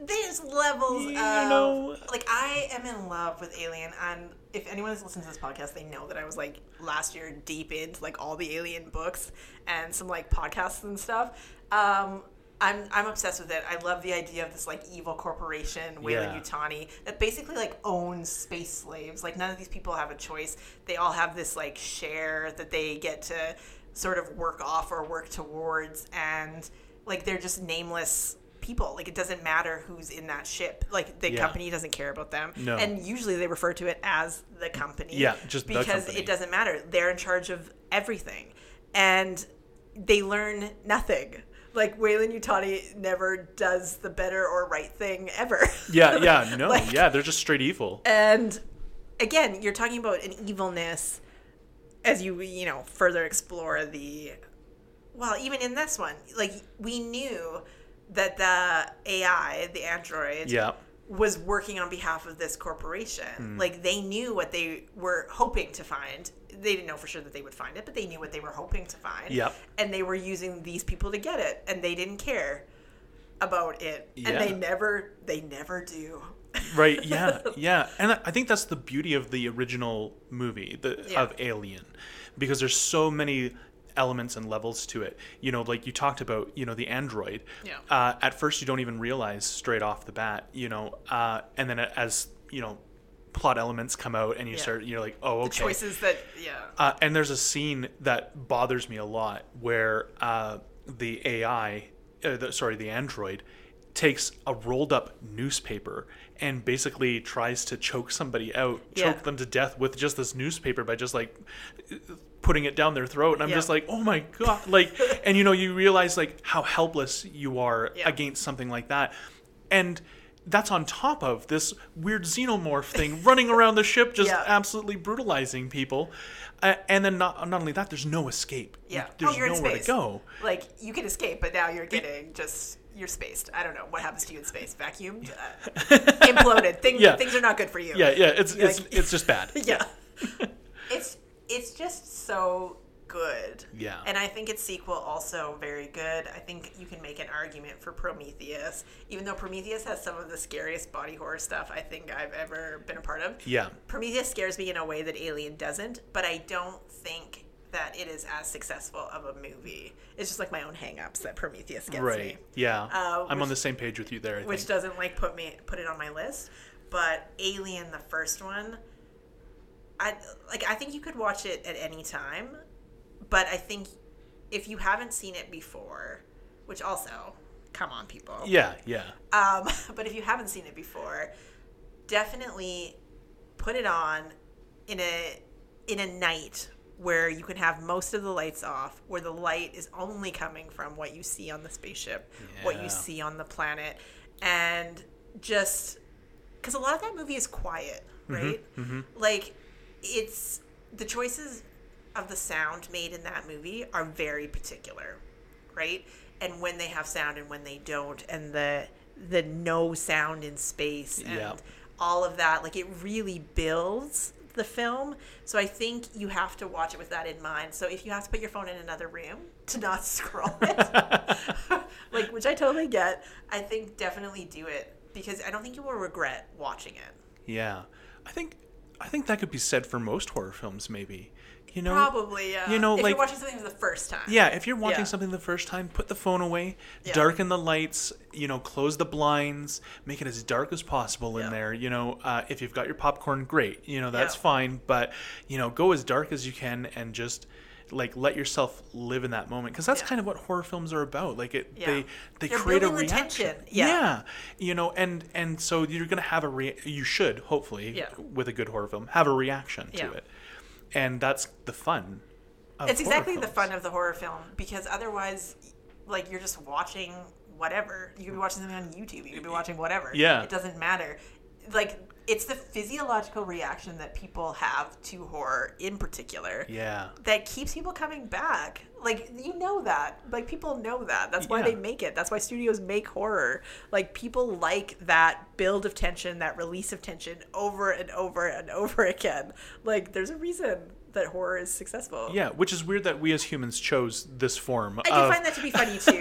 There's levels You of know- like I am in love with Alien and if anyone has listened to this podcast, they know that I was like last year deep into like all the Alien books and some like podcasts and stuff. Um I'm, I'm obsessed with it. I love the idea of this like evil corporation, Weyland Yeah. Yutani, that basically like owns space slaves. Like none of these people have a choice. They all have this like share that they get to sort of work off or work towards, and like they're just nameless people. Like it doesn't matter who's in that ship. Like the Yeah. company doesn't care about them. No. And usually they refer to it as the company. Yeah, just because it doesn't matter. They're in charge of everything, and they learn nothing. Like Weyland Yutani never does the better or right thing ever. yeah, yeah, no, Like- yeah, they're just straight evil. and again, you're talking about an evilness as you you know further explore the well, even in this one, like we knew that the AI, the android, Yeah, was working on behalf of this corporation. Hmm. Like they knew what they were hoping to find. They didn't know for sure that they would find it, but they knew what they were hoping to find. Yep. And they were using these people to get it, and they didn't care about it. And they never, they never do. right. Yeah, yeah, and I think that's the beauty of the original movie, the Yeah. of Alien, because there's so many elements and levels to it. You know, like you talked about, you know, the android. Yeah. Uh, at first, you don't even realize straight off the bat, you know, uh, and then as you know, plot elements come out, and you Yeah. start, you're like, oh, okay. The choices that, yeah. Uh, and there's a scene that bothers me a lot where uh, the AI, uh, the, sorry, the android, takes a rolled up newspaper and basically tries to choke somebody out, Yeah. choke them to death with just this newspaper by just like putting it down their throat. And I'm Yeah. just like, oh my God. Like, and you know, you realize like how helpless you are Yeah. against something like that. And that's on top of this weird xenomorph thing running around the ship, just Yeah. absolutely brutalizing people. Uh, and then not not only that, there's no escape. Yeah. there's oh, you're in nowhere space. to go. Like you can escape, but now you're getting just you're spaced. I don't know what happens to you in space. Vacuumed, uh, imploded. Things Yeah. things are not good for you. Yeah, yeah, it's You're it's like- it's just bad. yeah. it's it's just so good. Yeah. And I think its sequel also very good. I think you can make an argument for Prometheus, even though Prometheus has some of the scariest body horror stuff I think I've ever been a part of. Yeah, Prometheus scares me in a way that Alien doesn't, but I don't think that it is as successful of a movie. It's just like my own hangups that Prometheus gets right. me Yeah, Uh, I'm on the same page with you there. I which think. doesn't like put me put it on my list. But Alien, the first one, I like. I think you could watch it at any time, but I think if you haven't seen it before, which also, come on, people. Yeah, yeah, Um, but if you haven't seen it before, definitely put it on in a in a night where you can have most of the lights off, where the light is only coming from what you see on the spaceship, what you see on the planet, and just because a lot of that movie is quiet, right? Like it's the choices of the sound made in that movie are very particular. right? And when they have sound and when they don't, and the the no sound in space and Yeah. all of that, like it really builds the film. So I think you have to watch it with that in mind. So if you have to put your phone in another room to not scroll it, like which I totally get, I think definitely do it because I don't think you will regret watching it. Yeah, I think I think that could be said for most horror films. Maybe you know, Probably, yeah. you know, if like- you're watching something for the first time. Yeah, if you're watching Yeah. something the first time, put the phone away, Yeah. darken the lights, you know, close the blinds, make it as dark as possible in Yeah. there. You know, uh, if you've got your popcorn, great. You know, that's Yeah. fine. But you know, go as dark as you can and just like let yourself live in that moment because that's Yeah. kind of what horror films are about. Like it, Yeah. they they They're create a reaction. tension. Yeah. you know, and and so you're gonna have a re- you should hopefully Yeah. with a good horror film have a reaction to Yeah. it, and that's the fun. of it's exactly the fun of the horror film because otherwise like you're just watching whatever you could be watching something on youtube you could be watching whatever Yeah. it doesn't matter like it's the physiological reaction that people have to horror in particular Yeah. that keeps people coming back like you know that like people know that that's why Yeah. they make it that's why studios make horror like people like that build of tension that release of tension over and over and over again like there's a reason that horror is successful Yeah, which is weird that we as humans chose this form. I do of, find that to be funny too.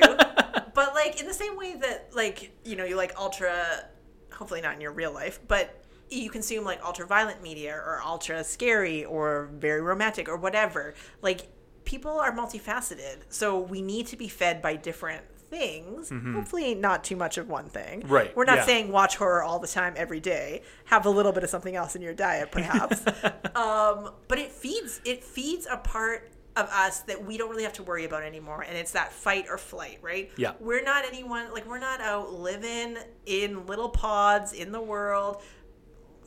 but like in the same way that like, you know, you like ultra hopefully not in your real life, but you consume like ultra violent media or ultra scary or very romantic or whatever. Like people are multifaceted. So we need to be fed by different things. Hopefully not too much of one thing. Mm-hmm. Right, We're not yeah. saying watch horror all the time every day. Have a little bit of something else in your diet perhaps. um, but it feeds it feeds a part of us that we don't really have to worry about anymore and it's that fight or flight right Yeah. we're not anyone like we're not out living in little pods in the world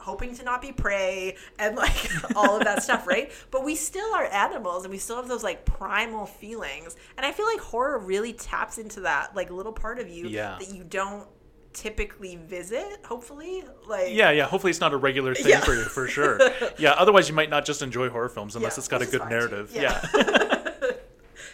hoping to not be prey and like all of that stuff right but we still are animals and we still have those like primal feelings and i feel like horror really taps into that like little part of you Yeah. that you don't typically visit hopefully like Yeah, yeah. Hopefully, it's not a regular thing Yeah. for you, for sure. Yeah. Otherwise, you might not just enjoy horror films unless Yeah, it's got a good fine, too. narrative. Yeah. Yeah.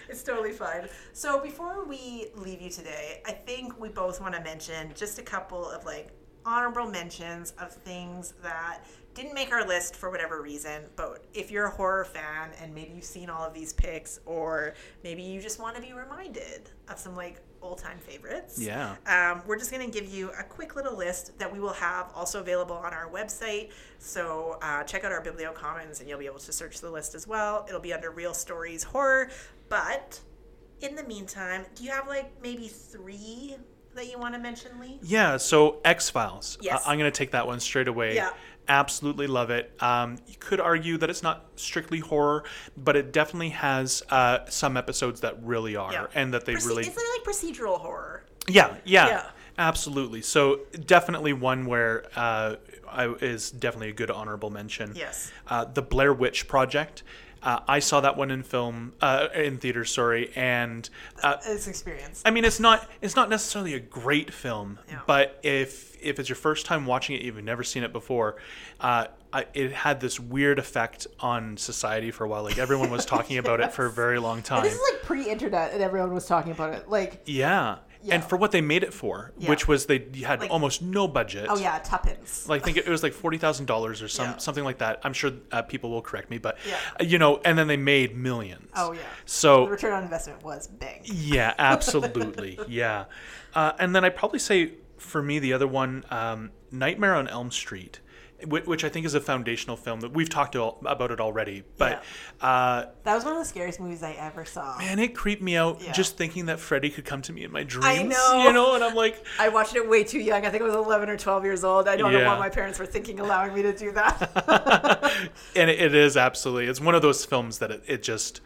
It's totally fine. So before we leave you today, I think we both want to mention just a couple of like honorable mentions of things that didn't make our list for whatever reason. But if you're a horror fan and maybe you've seen all of these picks, or maybe you just want to be reminded of some like old time favorites, Yeah. um, we're just going to give you a quick little list that we will have also available on our website. So uh, check out our Biblio Commons and you'll be able to search the list as well. It'll be under Real Stories Horror. But in the meantime, do you have like maybe three that you want to mention, Lee? Yeah, so X Files. Yes. I'm going to take that one straight away. Yeah. Absolutely love it. Um, you could argue that it's not strictly horror, but it definitely has uh, some episodes that really are, and that they Proce- really. It's like procedural horror. Yeah, yeah, Yeah. absolutely. So definitely one where uh, I, is definitely a good honorable mention. Yes. Uh, the Blair Witch Project. Uh, I saw that one in film, uh, in theater, sorry, and uh, It's experience. I mean, it's not it's not necessarily a great film, Yeah. but if if it's your first time watching it, you've never seen it before, uh, I, it had this weird effect on society for a while. Like everyone was talking about it for a very long time. This is like pre-internet, and everyone was talking about it. Like, yeah. And for what they made it for, Yeah. which was they had Like- almost no budget. oh yeah, tuppence. Like I think it was like forty thousand dollars or some Yeah. something like that. I'm sure uh, people will correct me, but Yeah. uh, you know, and then they made millions. Oh yeah. So The return on investment was bang. Yeah, absolutely. yeah. Uh, and then I'd probably say for me, the other one, um, Nightmare on Elm Street, which, I think is a foundational film that we've talked about it already. But uh, That was one of the scariest movies I ever saw. man, it creeped me out Yeah. just thinking that Freddy could come to me in my dreams. I know. You know, and I'm like, I watched it way too young. I think I was 11 or 12 years old. I don't know Yeah. what my parents were thinking, allowing me to do that. and it, it is absolutely, it's one of those films that it, it just,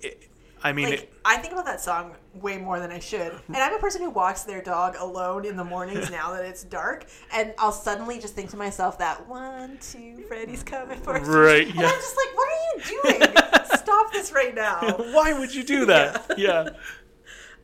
it, I mean, like, it, I think about that song way more than I should. And I'm a person who walks their dog alone in the mornings now that it's dark. And I'll suddenly just think to myself that one, two, Freddy's coming for us. Right, And yeah. I'm just like, what are you doing? Stop this right now. why would you do that? yeah.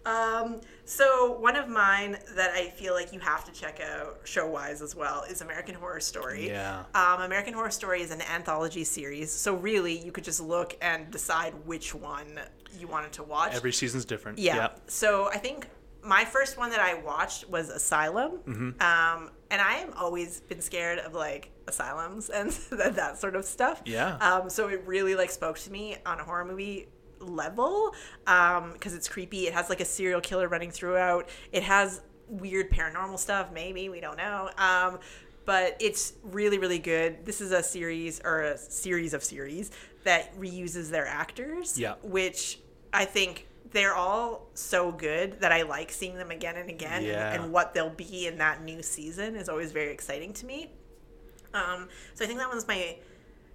Um, So one of mine that I feel like you have to check out show wise as well is American Horror Story. Yeah. Um, American Horror Story is an anthology series, so really you could just look and decide which one you wanted to watch. Every season's different. Yeah. So I think my first one that I watched was Asylum. Um, and I have always been scared of like asylums and that, that sort of stuff. Yeah. Um, so it really like spoke to me on a horror movie level because it's creepy. It has like a serial killer running throughout. It has weird paranormal stuff. Maybe we don't know. Um, but it's really really good. This is a series or a series of series that reuses their actors. Yeah. Which I think they're all so good that I like seeing them again and again. Yeah. And, and what they'll be in that new season is always very exciting to me. Um, so I think that one's my,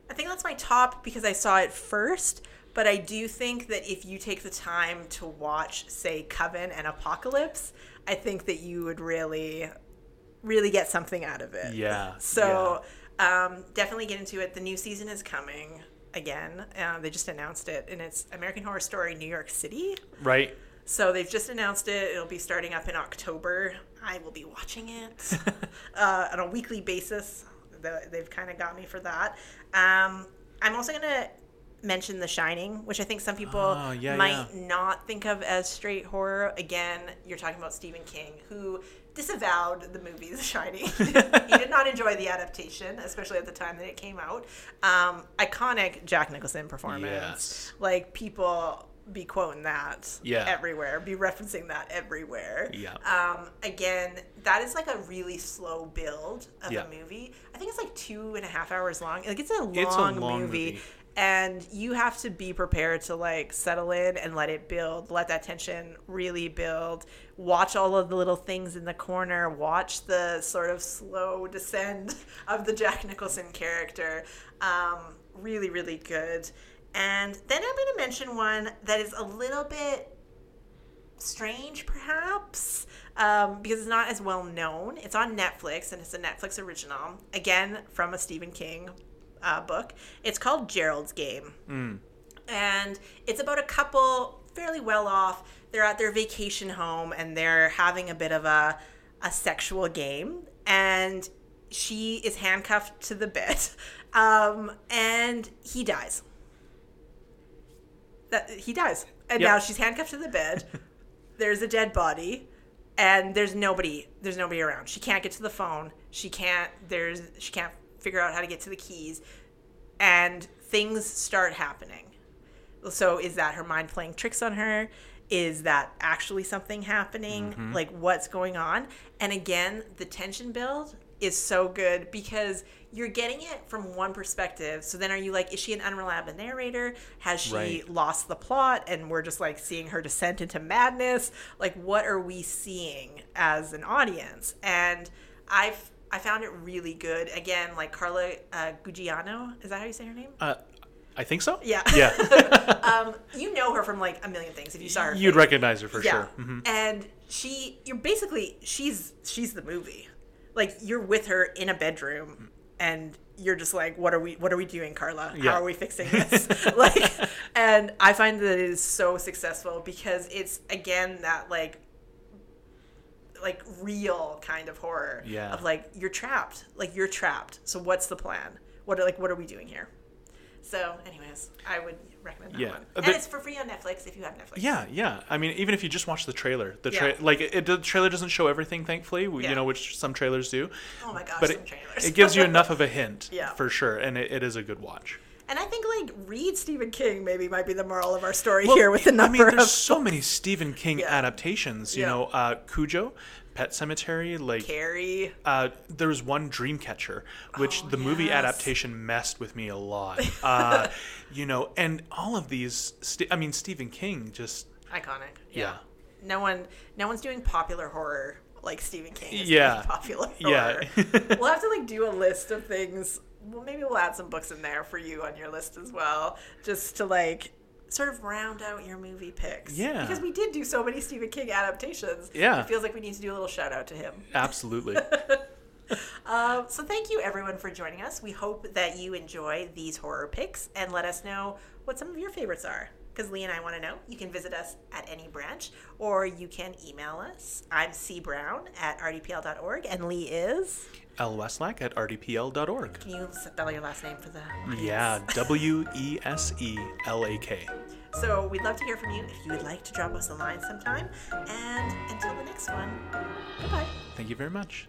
I think that's my top because I saw it first. But I do think that if you take the time to watch, say, Coven and Apocalypse, I think that you would really, really get something out of it. Yeah, So um, definitely get into it. The new season is coming again. Uh, they just announced it, and it's American Horror Story New York City. Right. So they've just announced it. It'll be starting up in October. I will be watching it uh, on a weekly basis. The- They've kind of got me for that. Um, I'm also going to mention The Shining, which I think some people Oh, yeah, might yeah. not think of as straight horror. Again, you're talking about Stephen King, who disavowed the movie The Shining. he did not enjoy the adaptation, especially at the time that it came out. Um, iconic Jack Nicholson performance. Yes. Like people be quoting that Yeah. everywhere, be referencing that everywhere. Yeah. Um, again, that is like a really slow build of Yeah. a movie. I think it's like two and a half hours long. Like it's a long, It's a long movie. movie. And you have to be prepared to like settle in and let it build, let that tension really build. Watch all of the little things in the corner. Watch the sort of slow descend of the Jack Nicholson character. Um, really, really good. And then I'm going to mention one that is a little bit strange, perhaps, um, because it's not as well known. It's on Netflix and it's a Netflix original, again from a Stephen King uh, book. It's called Gerald's Game, and it's about a couple fairly well off. They're at their vacation home and they're having a bit of a a sexual game, and she is handcuffed to the bed, um, and he dies. That he dies. And Yep. now she's handcuffed to the bed. There's a dead body and there's nobody there's nobody around. She can't get to the phone. She can't there's she can't figure out how to get to the keys and things start happening. So is that her mind playing tricks on her? Is that actually something happening? Mm-hmm. Like what's going on? And again the tension build is so good because you're getting it from one perspective. So then are you like is she an unreliable narrator? Has she Right. lost the plot and we're just like seeing her descent into madness? Like what are we seeing as an audience? And i've i found it really good again like carla uh, gugiano is that how you say her name Uh, I think so. yeah Yeah. um, you know her from like a million things if you saw her. You'd face. recognize her for yeah. sure. hmm And she, you're basically she's she's the movie. Like you're with her in a bedroom, and you're just like, what are we what are we doing, Carla? Yeah. How are we fixing this? like, and I find that it is so successful because it's again that like like real kind of horror Yeah. of like you're trapped like you're trapped so what's the plan what are like what are we doing here so anyways i would recommend that Yeah. one Uh, and the- it's for free on netflix if you have netflix Yeah, yeah. I mean, even if you just watch the trailer, the tra- Yeah. like it, the trailer doesn't show everything, thankfully. we- Yeah. You know, which some trailers do. oh my gosh but some it, trailers it gives you enough of a hint, Yeah. for sure, and it, it is a good watch. And i think like read stephen king maybe might be the moral of our story Well, here with the number. I mean, there's of so many Stephen King Yeah. adaptations. You Yeah. know, uh, Cujo, Pet Sematary, like carrie uh, there was one Dreamcatcher, which Oh, the movie adaptation messed with me a lot. Uh, you know, and all of these, St- I mean, Stephen King just, iconic yeah. Yeah. no one no one's doing popular horror like stephen king is Yeah. popular Yeah. horror we'll have to like do a list of things well maybe we'll add some books in there for you on your list as well just to like sort of round out your movie picks Yeah. because we did do so many stephen king adaptations Yeah. it feels like we need to do a little shout out to him absolutely. um, so thank you everyone for joining us we hope that you enjoy these horror picks and let us know what some of your favorites are because Lee and I want to know, you can visit us at any branch or you can email us. I'm C Brown at rdpl.org and Lee is. L. At rdpl.org. Can you spell your last name for the. Yeah, W E S E L A K. So we'd love to hear from you if you would like to drop us a line sometime. And until the next one, goodbye. Thank you very much.